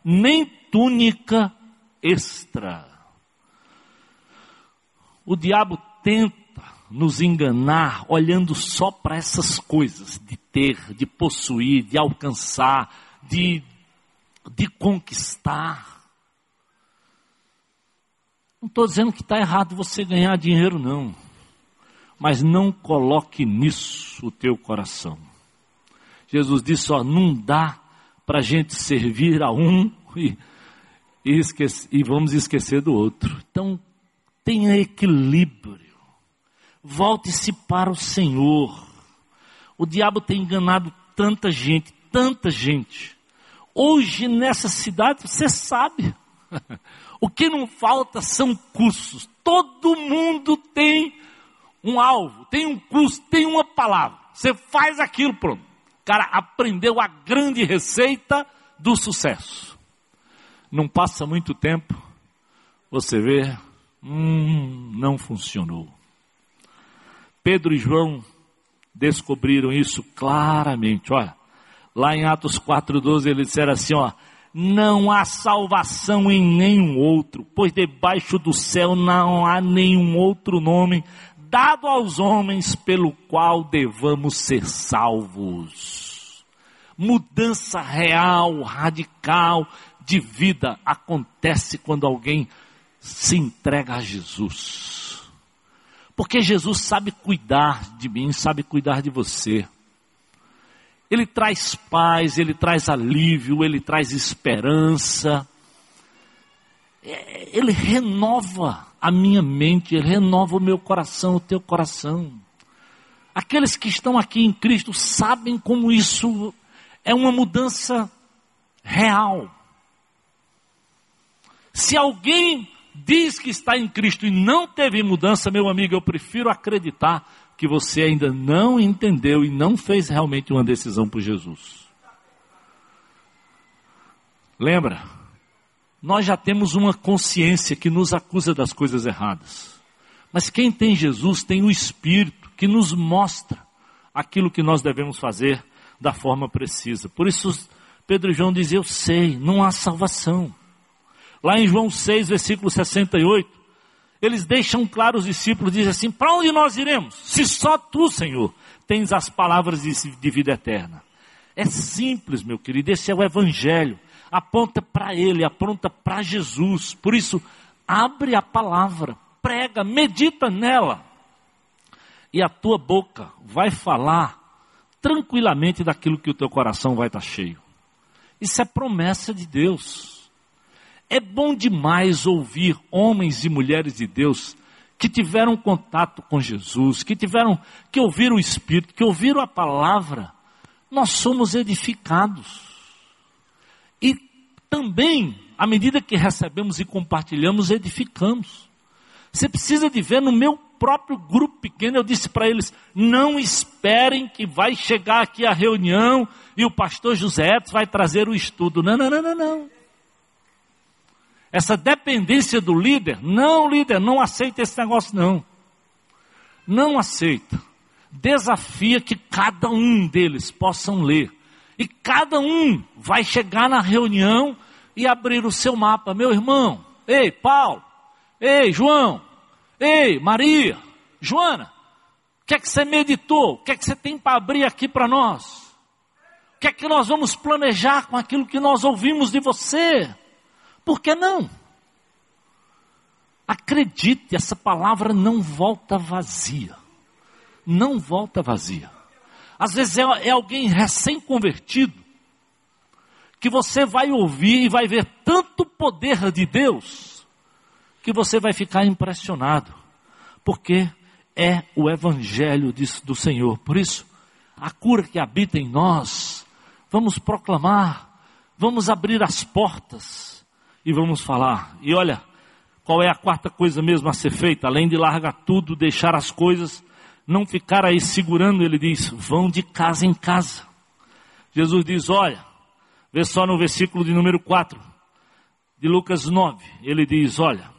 nem túnica extra. O diabo tenta nos enganar olhando só para essas coisas de ter, de possuir, de alcançar, de de conquistar. Não estou dizendo que está errado você ganhar dinheiro, não. Mas não coloque nisso o teu coração. Jesus disse: ó, não dá para a gente servir a um e, e, e vamos esquecer do outro. Então, tenha equilíbrio. Volte-se para o Senhor. O diabo tem enganado tanta gente, tanta gente. Hoje nessa cidade, você sabe, o que não falta são cursos. Todo mundo tem um alvo, tem um curso, tem uma palavra. Você faz aquilo, pronto. O cara aprendeu a grande receita do sucesso. Não passa muito tempo, você vê, hum, não funcionou. Pedro e João descobriram isso claramente. Olha, Lá em Atos 4,12 ele disseram assim, ó, não há salvação em nenhum outro, pois debaixo do céu não há nenhum outro nome dado aos homens pelo qual devamos ser salvos. Mudança real, radical de vida acontece quando alguém se entrega a Jesus. Porque Jesus sabe cuidar de mim, sabe cuidar de você. Ele traz paz, ele traz alívio, ele traz esperança. É, ele renova a minha mente, ele renova o meu coração, o teu coração. Aqueles que estão aqui em Cristo sabem como isso é uma mudança real. Se alguém diz que está em Cristo e não teve mudança, meu amigo, eu prefiro acreditar que você ainda não entendeu e não fez realmente uma decisão por Jesus. Lembra? Nós já temos uma consciência que nos acusa das coisas erradas. Mas quem tem Jesus tem o Espírito que nos mostra aquilo que nós devemos fazer da forma precisa. Por isso, Pedro e João dizem: Eu sei, não há salvação. Lá em João 6, versículo 68, eles deixam claro os discípulos, dizem assim: para onde nós iremos? Se só tu, Senhor, tens as palavras de, vida eterna. É simples, meu querido, esse é o Evangelho. Aponta para Ele, aponta para Jesus. Por isso, abre a palavra, prega, medita nela. E a tua boca vai falar tranquilamente daquilo que o teu coração vai estar cheio. Isso é promessa de Deus. É bom demais ouvir homens e mulheres de Deus que tiveram contato com Jesus, que tiveram, que ouviram o Espírito, que ouviram a palavra, nós somos edificados. E também, à medida que recebemos e compartilhamos, edificamos. Você precisa de ver no meu próprio grupo pequeno, eu disse para eles: não esperem que vai chegar aqui a reunião e o pastor José vai trazer o estudo. Não, não, não, não, não. Essa dependência do líder, não, líder, não aceita esse negócio, não. Não aceita. Desafia que cada um deles possam ler. E cada um vai chegar na reunião e abrir o seu mapa. Meu irmão, ei, Paulo, ei, João, ei, Maria, Joana, o que é que você meditou? O que é que você tem para abrir aqui para nós? O que é que nós vamos planejar com aquilo que nós ouvimos de você? Por que não? Acredite, essa palavra não volta vazia. Não volta vazia. Às vezes é, é alguém recém-convertido que você vai ouvir e vai ver tanto poder de Deus que você vai ficar impressionado, porque é o Evangelho do Senhor. Por isso, a cura que habita em nós, vamos proclamar, vamos abrir as portas e vamos falar. E olha, qual é a quarta coisa mesmo a ser feita? Além de largar tudo, deixar as coisas, não ficar aí segurando, ele diz: vão de casa em casa. Jesus diz: olha, vê só no versículo de número 4 de Lucas 9, ele diz: olha,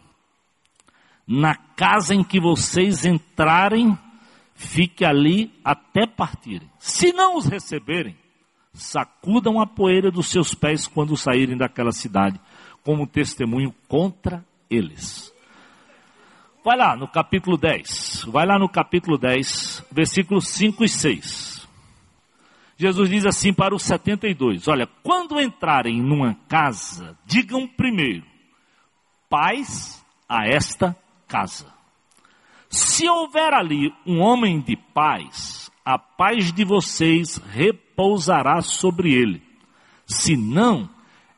na casa em que vocês entrarem, fique ali até partirem. Se não os receberem, sacudam a poeira dos seus pés quando saírem daquela cidade como testemunho contra eles. Vai lá no capítulo 10. Vai lá no capítulo 10, versículos 5 e 6. Jesus diz assim para os 72: Olha, quando entrarem numa casa, digam primeiro: paz a esta casa. Se houver ali um homem de paz, a paz de vocês repousará sobre ele. Se não,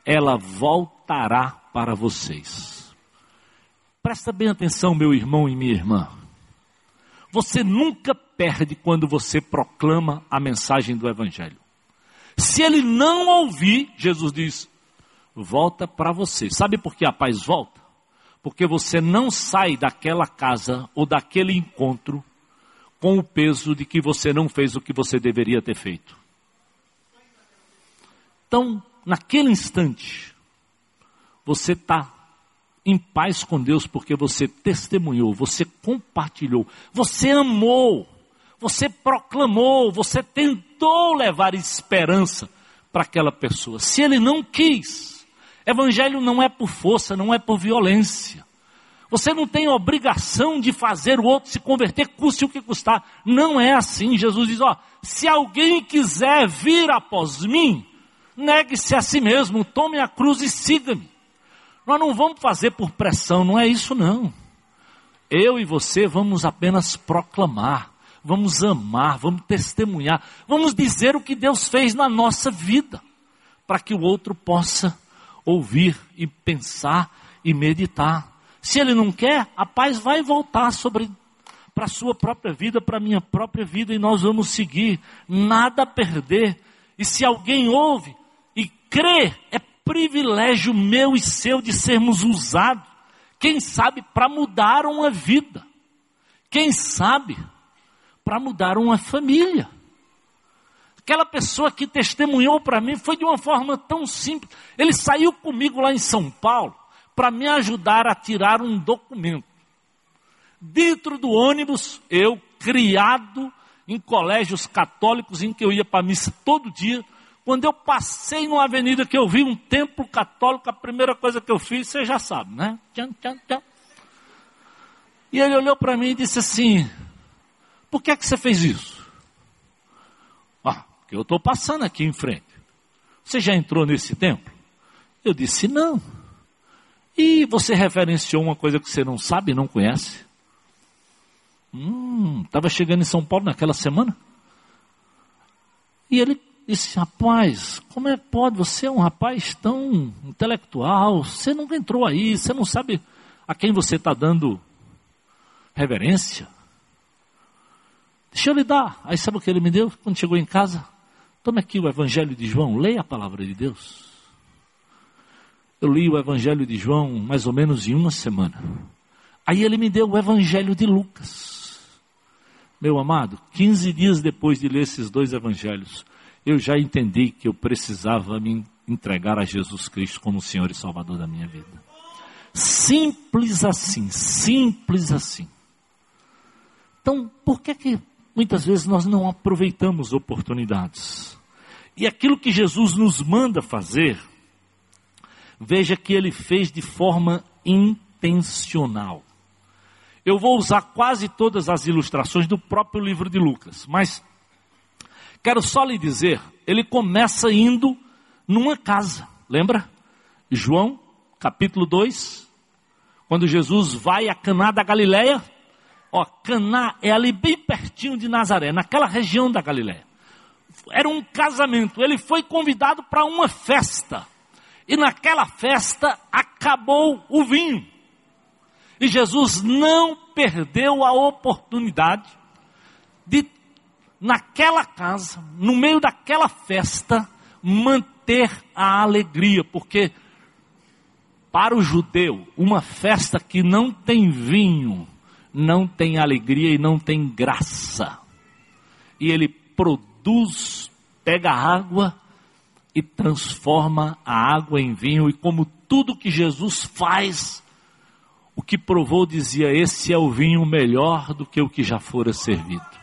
ela volta voltará para vocês. Presta bem atenção, meu irmão e minha irmã. Você nunca perde quando você proclama a mensagem do Evangelho. Se ele não ouvir, Jesus diz: volta para você. Sabe por que a paz volta? Porque você não sai daquela casa ou daquele encontro com o peso de que você não fez o que você deveria ter feito. Então, naquele instante, você está em paz com Deus porque você testemunhou, você compartilhou, você amou, você proclamou, você tentou levar esperança para aquela pessoa. Se ele não quis, evangelho não é por força, não é por violência. Você não tem obrigação de fazer o outro se converter, custe o que custar. Não é assim. Jesus diz: ó, se alguém quiser vir após mim, negue-se a si mesmo, tome a cruz e siga-me. Nós não vamos fazer por pressão, não é isso não. Eu e você vamos apenas proclamar, vamos amar, vamos testemunhar, vamos dizer o que Deus fez na nossa vida, para que o outro possa ouvir e pensar e meditar. Se ele não quer, a paz vai voltar sobre para a sua própria vida, para a minha própria vida, e nós vamos seguir, nada a perder. E se alguém ouve e crê, é privilégio meu e seu de sermos usados, quem sabe para mudar uma vida, quem sabe para mudar uma família. Aquela pessoa que testemunhou para mim foi de uma forma tão simples. Ele saiu comigo lá em São Paulo para me ajudar a tirar um documento. Dentro do ônibus, eu, criado em colégios católicos em que eu ia para missa todo dia, quando eu passei numa avenida que eu vi um templo católico, a primeira coisa que eu fiz, você já sabe, né? Tchan, tchan, tchan. E ele olhou para mim e disse assim: Por que é que você fez isso? Ah, porque eu estou passando aqui em frente. Você já entrou nesse templo? Eu disse: Não. E você referenciou uma coisa que você não sabe, não conhece? Hum, estava chegando em São Paulo naquela semana. E ele disse: Rapaz, como é que pode? Você é um rapaz tão intelectual, você nunca entrou aí, você não sabe a quem você está dando reverência. Deixa eu lhe dar. Aí sabe o que ele me deu? Quando chegou em casa, tome aqui o Evangelho de João, leia a palavra de Deus. Eu li o Evangelho de João mais ou menos em uma semana. Aí ele me deu o Evangelho de Lucas. Meu amado, 15 dias depois de ler esses dois evangelhos, eu já entendi que eu precisava me entregar a Jesus Cristo como Senhor e Salvador da minha vida. Simples assim, simples assim. Então, por que que muitas vezes nós não aproveitamos oportunidades? E aquilo que Jesus nos manda fazer, veja que ele fez de forma intencional. Eu vou usar quase todas as ilustrações do próprio livro de Lucas, mas quero só lhe dizer, ele começa indo numa casa, lembra? João, capítulo 2, quando Jesus vai a Caná da Galileia, ó, Caná é ali bem pertinho de Nazaré, naquela região da Galileia. Era um casamento, ele foi convidado para uma festa. E naquela festa acabou o vinho. E Jesus não perdeu a oportunidade de, naquela casa, no meio daquela festa, manter a alegria, porque para o judeu, uma festa que não tem vinho, não tem alegria e não tem graça. E ele produz, pega água e transforma a água em vinho, e como tudo que Jesus faz, o que provou dizia: Esse é o vinho melhor do que o que já fora servido.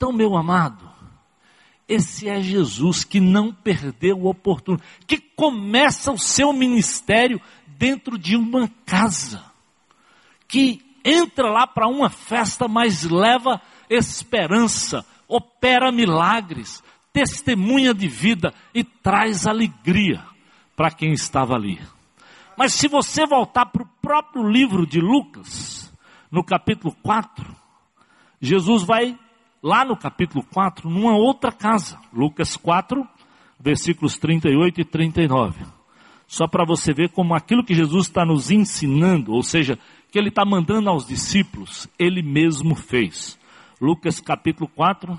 Então, meu amado, esse é Jesus que não perdeu o oportunidade, que começa o seu ministério dentro de uma casa, que entra lá para uma festa, mas leva esperança, opera milagres, testemunha de vida e traz alegria para quem estava ali. Mas se você voltar para o próprio livro de Lucas, no capítulo 4, Jesus vai lá no capítulo 4, numa outra casa. Lucas 4, versículos 38 e 39. Só para você ver como aquilo que Jesus está nos ensinando, ou seja, que ele está mandando aos discípulos, ele mesmo fez. Lucas capítulo 4,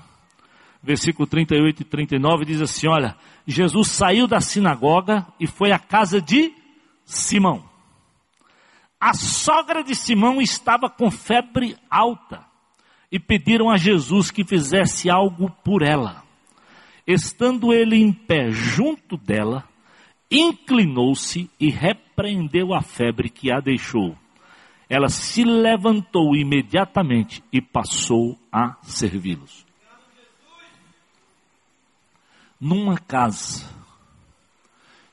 versículo 38 e 39 diz assim: Olha, Jesus saiu da sinagoga e foi à casa de Simão. A sogra de Simão estava com febre alta e pediram a Jesus que fizesse algo por ela. Estando ele em pé junto dela, inclinou-se e repreendeu a febre que a deixou. Ela se levantou imediatamente e passou a servi-los numa casa.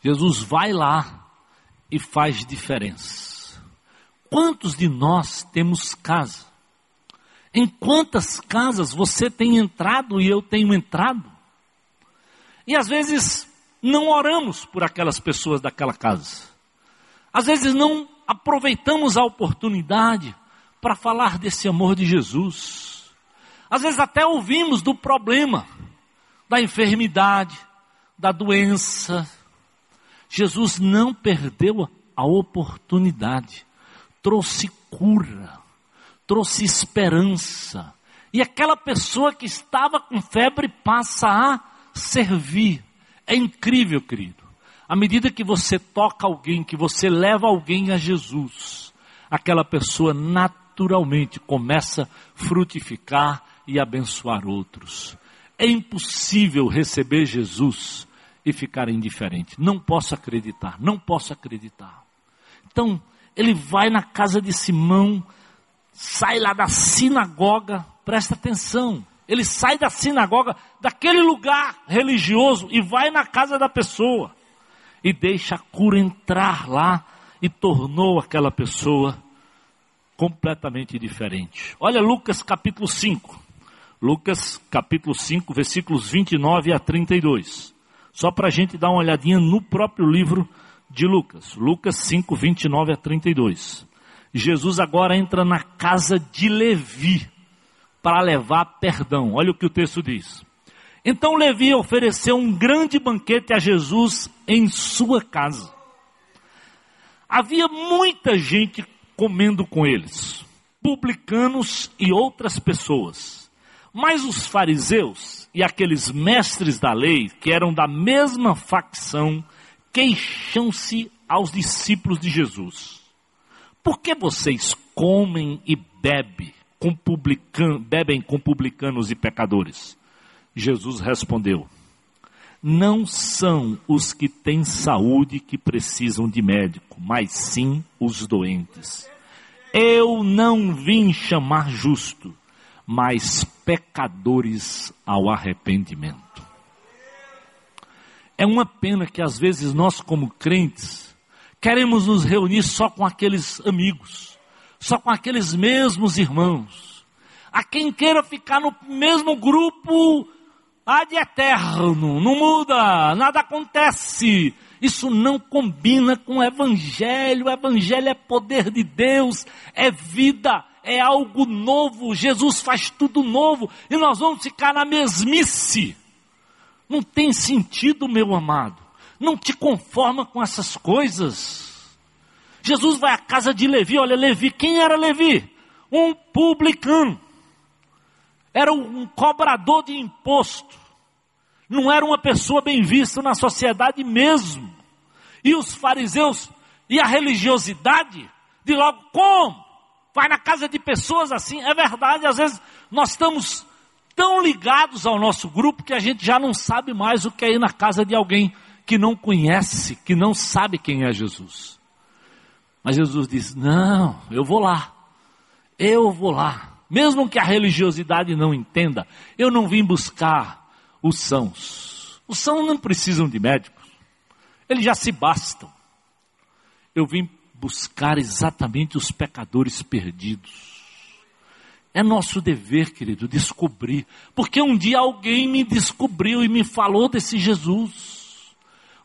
Jesus vai lá e faz diferença. Quantos de nós temos casa? Em quantas casas você tem entrado e eu tenho entrado? E às vezes não oramos por aquelas pessoas daquela casa. Às vezes não aproveitamos a oportunidade para falar desse amor de Jesus. Às vezes até ouvimos do problema da enfermidade, da doença. Jesus não perdeu a oportunidade, trouxe cura, trouxe esperança. E aquela pessoa que estava com febre passa a servir. É incrível, querido. À medida que você toca alguém, que você leva alguém a Jesus, aquela pessoa naturalmente começa a frutificar e abençoar outros. É impossível receber Jesus e ficar indiferente. Não posso acreditar, não posso acreditar. Então, ele vai na casa de Simão, sai lá da sinagoga, presta atenção. Ele sai da sinagoga, daquele lugar religioso, e vai na casa da pessoa. E deixa a cura entrar lá e tornou aquela pessoa completamente diferente. Olha Lucas capítulo 5. Lucas capítulo 5, versículos 29 a 32. Só para a gente dar uma olhadinha no próprio livro de Lucas. Lucas 5, 29 a 32. Jesus agora entra na casa de Levi para levar perdão. Olha o que o texto diz. Então Levi ofereceu um grande banquete a Jesus em sua casa. Havia muita gente comendo com eles, publicanos e outras pessoas. Mas os fariseus e aqueles mestres da lei, que eram da mesma facção, queixam-se aos discípulos de Jesus. Por que vocês comem e bebem com, publican, bebem com publicanos e pecadores? Jesus respondeu: Não são os que têm saúde que precisam de médico, mas sim os doentes. Eu não vim chamar justo, mas pecadores ao arrependimento. É uma pena que às vezes nós, como crentes, queremos nos reunir só com aqueles amigos, só com aqueles mesmos irmãos. A quem queira ficar no mesmo grupo, há de eterno, não muda, nada acontece. Isso não combina com o Evangelho. O Evangelho é poder de Deus, é vida, é algo novo. Jesus faz tudo novo e nós vamos ficar na mesmice. Não tem sentido, meu amado. Não te conforma com essas coisas. Jesus vai à casa de Levi. Olha, Levi, quem era Levi? Um publicano. Era um cobrador de imposto. Não era uma pessoa bem vista na sociedade mesmo. E os fariseus e a religiosidade de logo como? Vai na casa de pessoas assim. É verdade, às vezes nós estamos tão ligados ao nosso grupo que a gente já não sabe mais o que é ir na casa de alguém que não conhece, que não sabe quem é Jesus. Mas Jesus diz: Não, eu vou lá, eu vou lá. Mesmo que a religiosidade não entenda, eu não vim buscar os sãos. Os sãos não precisam de médicos, eles já se bastam. Eu vim buscar exatamente os pecadores perdidos. É nosso dever, querido, descobrir. Porque um dia alguém me descobriu e me falou desse Jesus.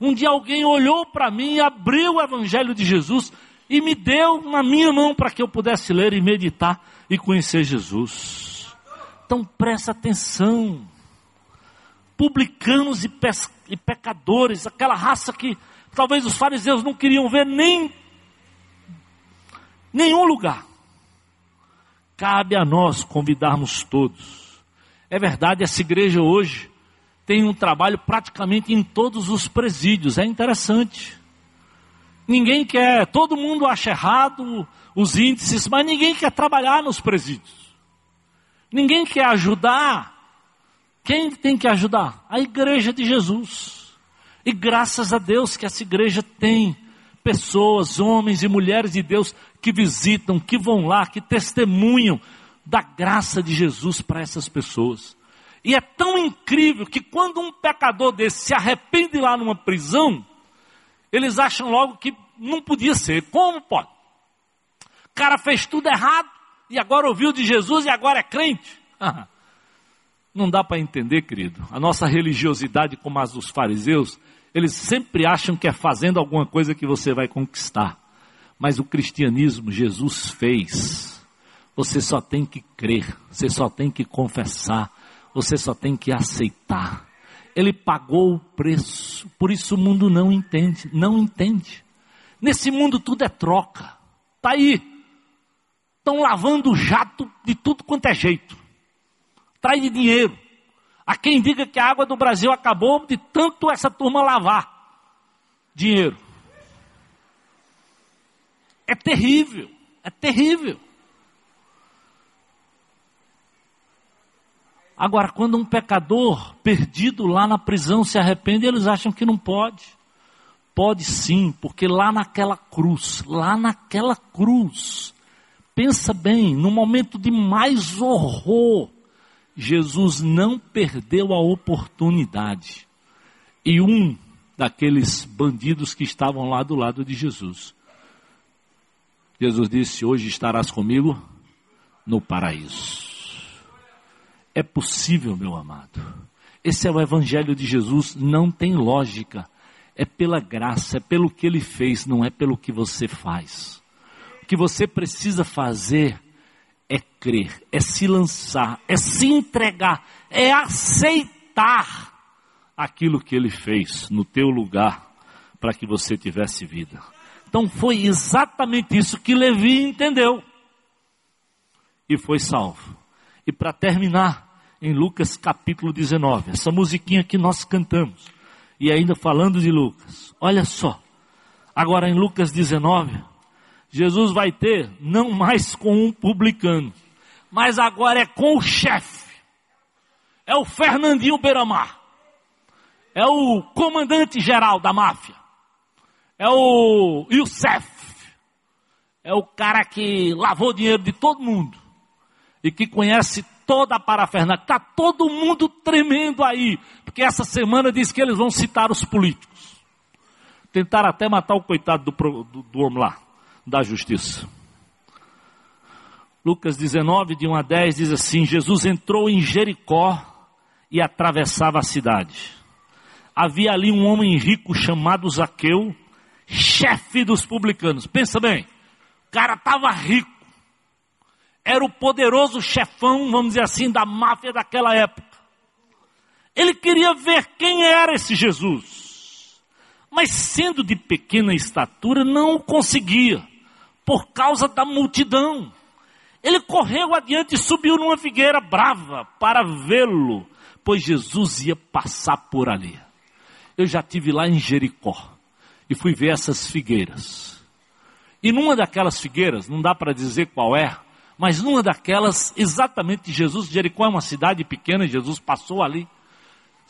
Um dia alguém olhou para mim, abriu o Evangelho de Jesus e me deu na minha mão para que eu pudesse ler e meditar e conhecer Jesus. Então presta atenção. Publicanos e, e pecadores, aquela raça que talvez os fariseus não queriam ver nem nenhum lugar. Cabe a nós convidarmos todos. É verdade, essa igreja hoje tem um trabalho praticamente em todos os presídios. É interessante. Ninguém quer, todo mundo acha errado os índices, mas ninguém quer trabalhar nos presídios. Ninguém quer ajudar. Quem tem que ajudar? A igreja de Jesus. E graças a Deus que essa igreja tem pessoas, homens e mulheres de Deus que visitam, que vão lá, que testemunham da graça de Jesus para essas pessoas. E é tão incrível que quando um pecador desse se arrepende lá numa prisão, eles acham logo que não podia ser. Como pode? O cara fez tudo errado e agora ouviu de Jesus e agora é crente. Não dá para entender, querido. A nossa religiosidade, como as dos fariseus, eles sempre acham que é fazendo alguma coisa que você vai conquistar. Mas o cristianismo Jesus fez. Você só tem que crer, você só tem que confessar, você só tem que aceitar. Ele pagou o preço, por isso o mundo não entende, não entende. Nesse mundo tudo é troca. Tá aí. Estão lavando o jato de tudo quanto é jeito. Traz de dinheiro. Há quem diga que a água do Brasil acabou de tanto essa turma lavar dinheiro. É terrível, é terrível. Agora, quando um pecador perdido lá na prisão se arrepende, eles acham que não pode. Pode sim, porque lá naquela cruz, lá naquela cruz, pensa bem, no momento de mais horror, Jesus não perdeu a oportunidade. E um daqueles bandidos que estavam lá do lado de Jesus. Jesus disse: Hoje estarás comigo no paraíso. É possível, meu amado. Esse é o Evangelho de Jesus, não tem lógica. É pela graça, é pelo que ele fez, não é pelo que você faz. O que você precisa fazer é crer, é se lançar, é se entregar, é aceitar aquilo que ele fez no teu lugar para que você tivesse vida. Então foi exatamente isso que Levi entendeu e foi salvo. E para terminar, em Lucas capítulo 19, essa musiquinha que nós cantamos, e ainda falando de Lucas, olha só, agora em Lucas 19, Jesus vai ter não mais com um publicano, mas agora é com o chefe, é o Fernandinho Beiramar, é o comandante geral da máfia, é o Youssef, é o cara que lavou dinheiro de todo mundo e que conhece toda a parafernália. Está todo mundo tremendo aí, porque essa semana diz que eles vão citar os políticos. Tentaram até matar o coitado do, do, do homem lá, da justiça. Lucas 19, de 1 a 10, diz assim: Jesus entrou em Jericó e atravessava a cidade. Havia ali um homem rico chamado Zaqueu, chefe dos publicanos. Pensa bem, o cara estava rico era o poderoso chefão, vamos dizer assim, da máfia daquela época. Ele queria ver quem era esse Jesus. Mas sendo de pequena estatura, não o conseguia, por causa da multidão. Ele correu adiante e subiu numa figueira brava para vê-lo, pois Jesus ia passar por ali. Eu já tive lá em Jericó e fui ver essas figueiras. E numa daquelas figueiras, não dá para dizer qual é, mas numa daquelas, exatamente Jesus, Jericó é uma cidade pequena, Jesus passou ali.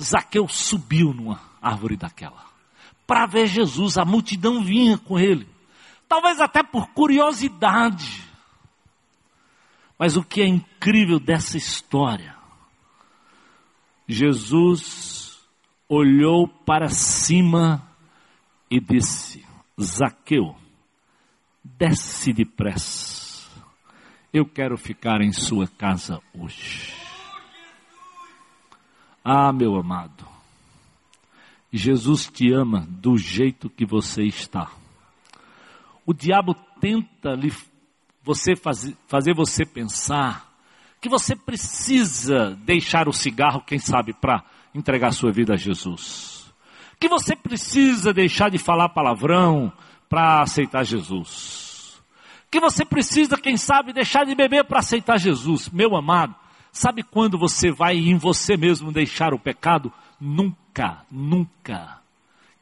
Zaqueu subiu numa árvore daquela. Para ver Jesus, a multidão vinha com ele. Talvez até por curiosidade. Mas o que é incrível dessa história? Jesus olhou para cima e disse: Zaqueu, desce depressa eu quero ficar em sua casa hoje. Ah, meu amado, Jesus te ama do jeito que você está. O diabo tenta lhe, você fazer, fazer você pensar que você precisa deixar o cigarro, quem sabe, para entregar sua vida a Jesus. Que você precisa deixar de falar palavrão para aceitar Jesus que você precisa, quem sabe, deixar de beber para aceitar Jesus. Meu amado, sabe quando você vai em você mesmo deixar o pecado? Nunca, nunca.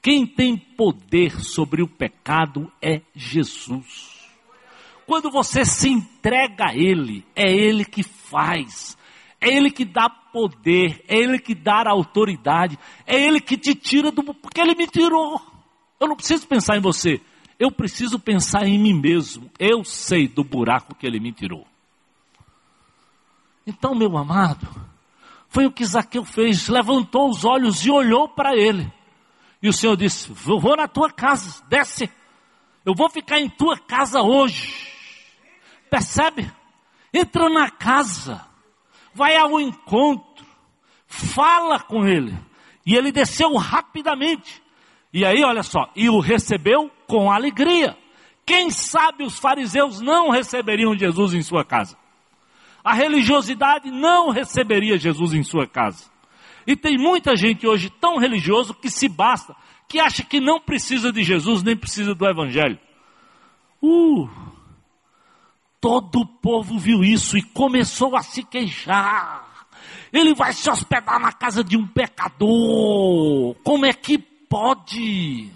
Quem tem poder sobre o pecado é Jesus. Quando você se entrega a Ele, é Ele que faz, é Ele que dá poder, é Ele que dá autoridade, é Ele que te tira do. Porque Ele me tirou. Eu não preciso pensar em você, eu preciso pensar em mim mesmo. Eu sei do buraco que ele me tirou. Então, meu amado, foi o que Zaqueu fez. Levantou os olhos e olhou para ele. E o Senhor disse: vou na tua casa, desce. Eu vou ficar em tua casa hoje. Percebe? Entra na casa, vai ao encontro, fala com ele. E ele desceu rapidamente. E aí, olha só, e o recebeu com alegria. Quem sabe os fariseus não receberiam Jesus em sua casa? A religiosidade não receberia Jesus em sua casa. E tem muita gente hoje tão religioso que se basta, que acha que não precisa de Jesus nem precisa do Evangelho. Uh, todo o povo viu isso e começou a se queixar. Ele vai se hospedar na casa de um pecador. Como é que pode?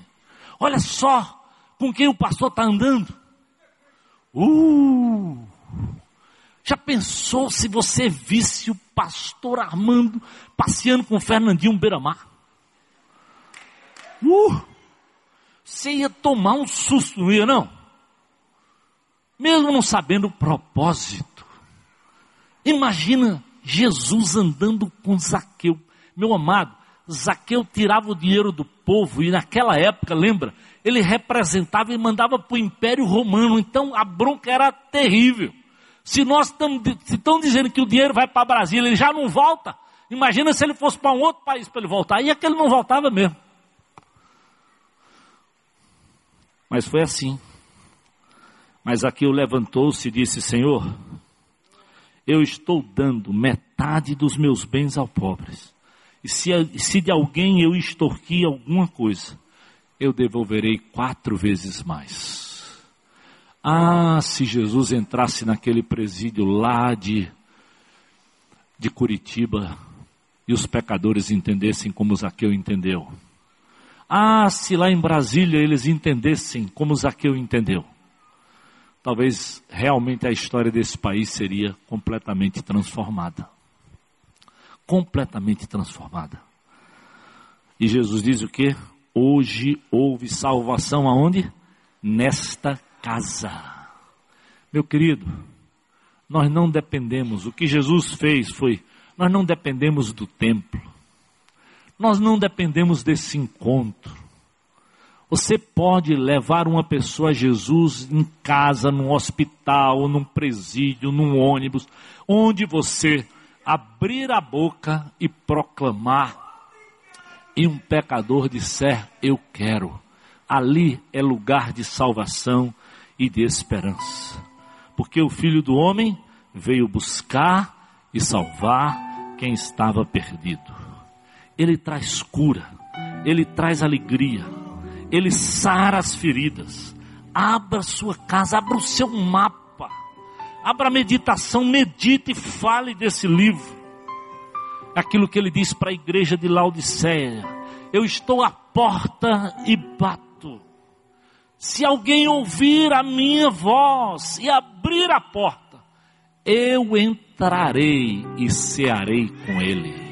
Olha só, com quem o pastor está andando. Uh! Já pensou se você visse o pastor Armando passeando com o Fernandinho Beiramar? Uh! Você ia tomar um susto, não ia não? Mesmo não sabendo o propósito. Imagina Jesus andando com Zaqueu. Meu amado, Zaqueu tirava o dinheiro do povo e naquela época, lembra? Ele representava e mandava para o Império Romano. Então a bronca era terrível. Se nós estão dizendo que o dinheiro vai para Brasília, ele já não volta. Imagina se ele fosse para um outro país para ele voltar. E aquele não voltava mesmo. Mas foi assim. Mas aqui levantou-se e disse: Senhor, eu estou dando metade dos meus bens aos pobres. E se, se de alguém eu extorqui alguma coisa, eu devolverei quatro vezes mais. Ah, se Jesus entrasse naquele presídio lá de, de Curitiba e os pecadores entendessem como Zaqueu entendeu. Ah, se lá em Brasília eles entendessem como Zaqueu entendeu. Talvez realmente a história desse país seria completamente transformada. Completamente transformada. E Jesus diz o que? Hoje houve salvação aonde? Nesta casa. Meu querido, nós não dependemos, o que Jesus fez foi, nós não dependemos do templo. Nós não dependemos desse encontro. Você pode levar uma pessoa a Jesus em casa, num hospital, num presídio, num ônibus, onde você abrir a boca e proclamar, e um pecador disser: Eu quero. Ali é lugar de salvação e de esperança. Porque o Filho do Homem veio buscar e salvar quem estava perdido. Ele traz cura, ele traz alegria, ele sara as feridas. Abra sua casa, abra o seu mapa, abra a meditação, medite e fale desse livro. Aquilo que ele diz para a igreja de Laodiceia: Eu estou à porta e bato. Se alguém ouvir a minha voz e abrir a porta, eu entrarei e cearei com ele.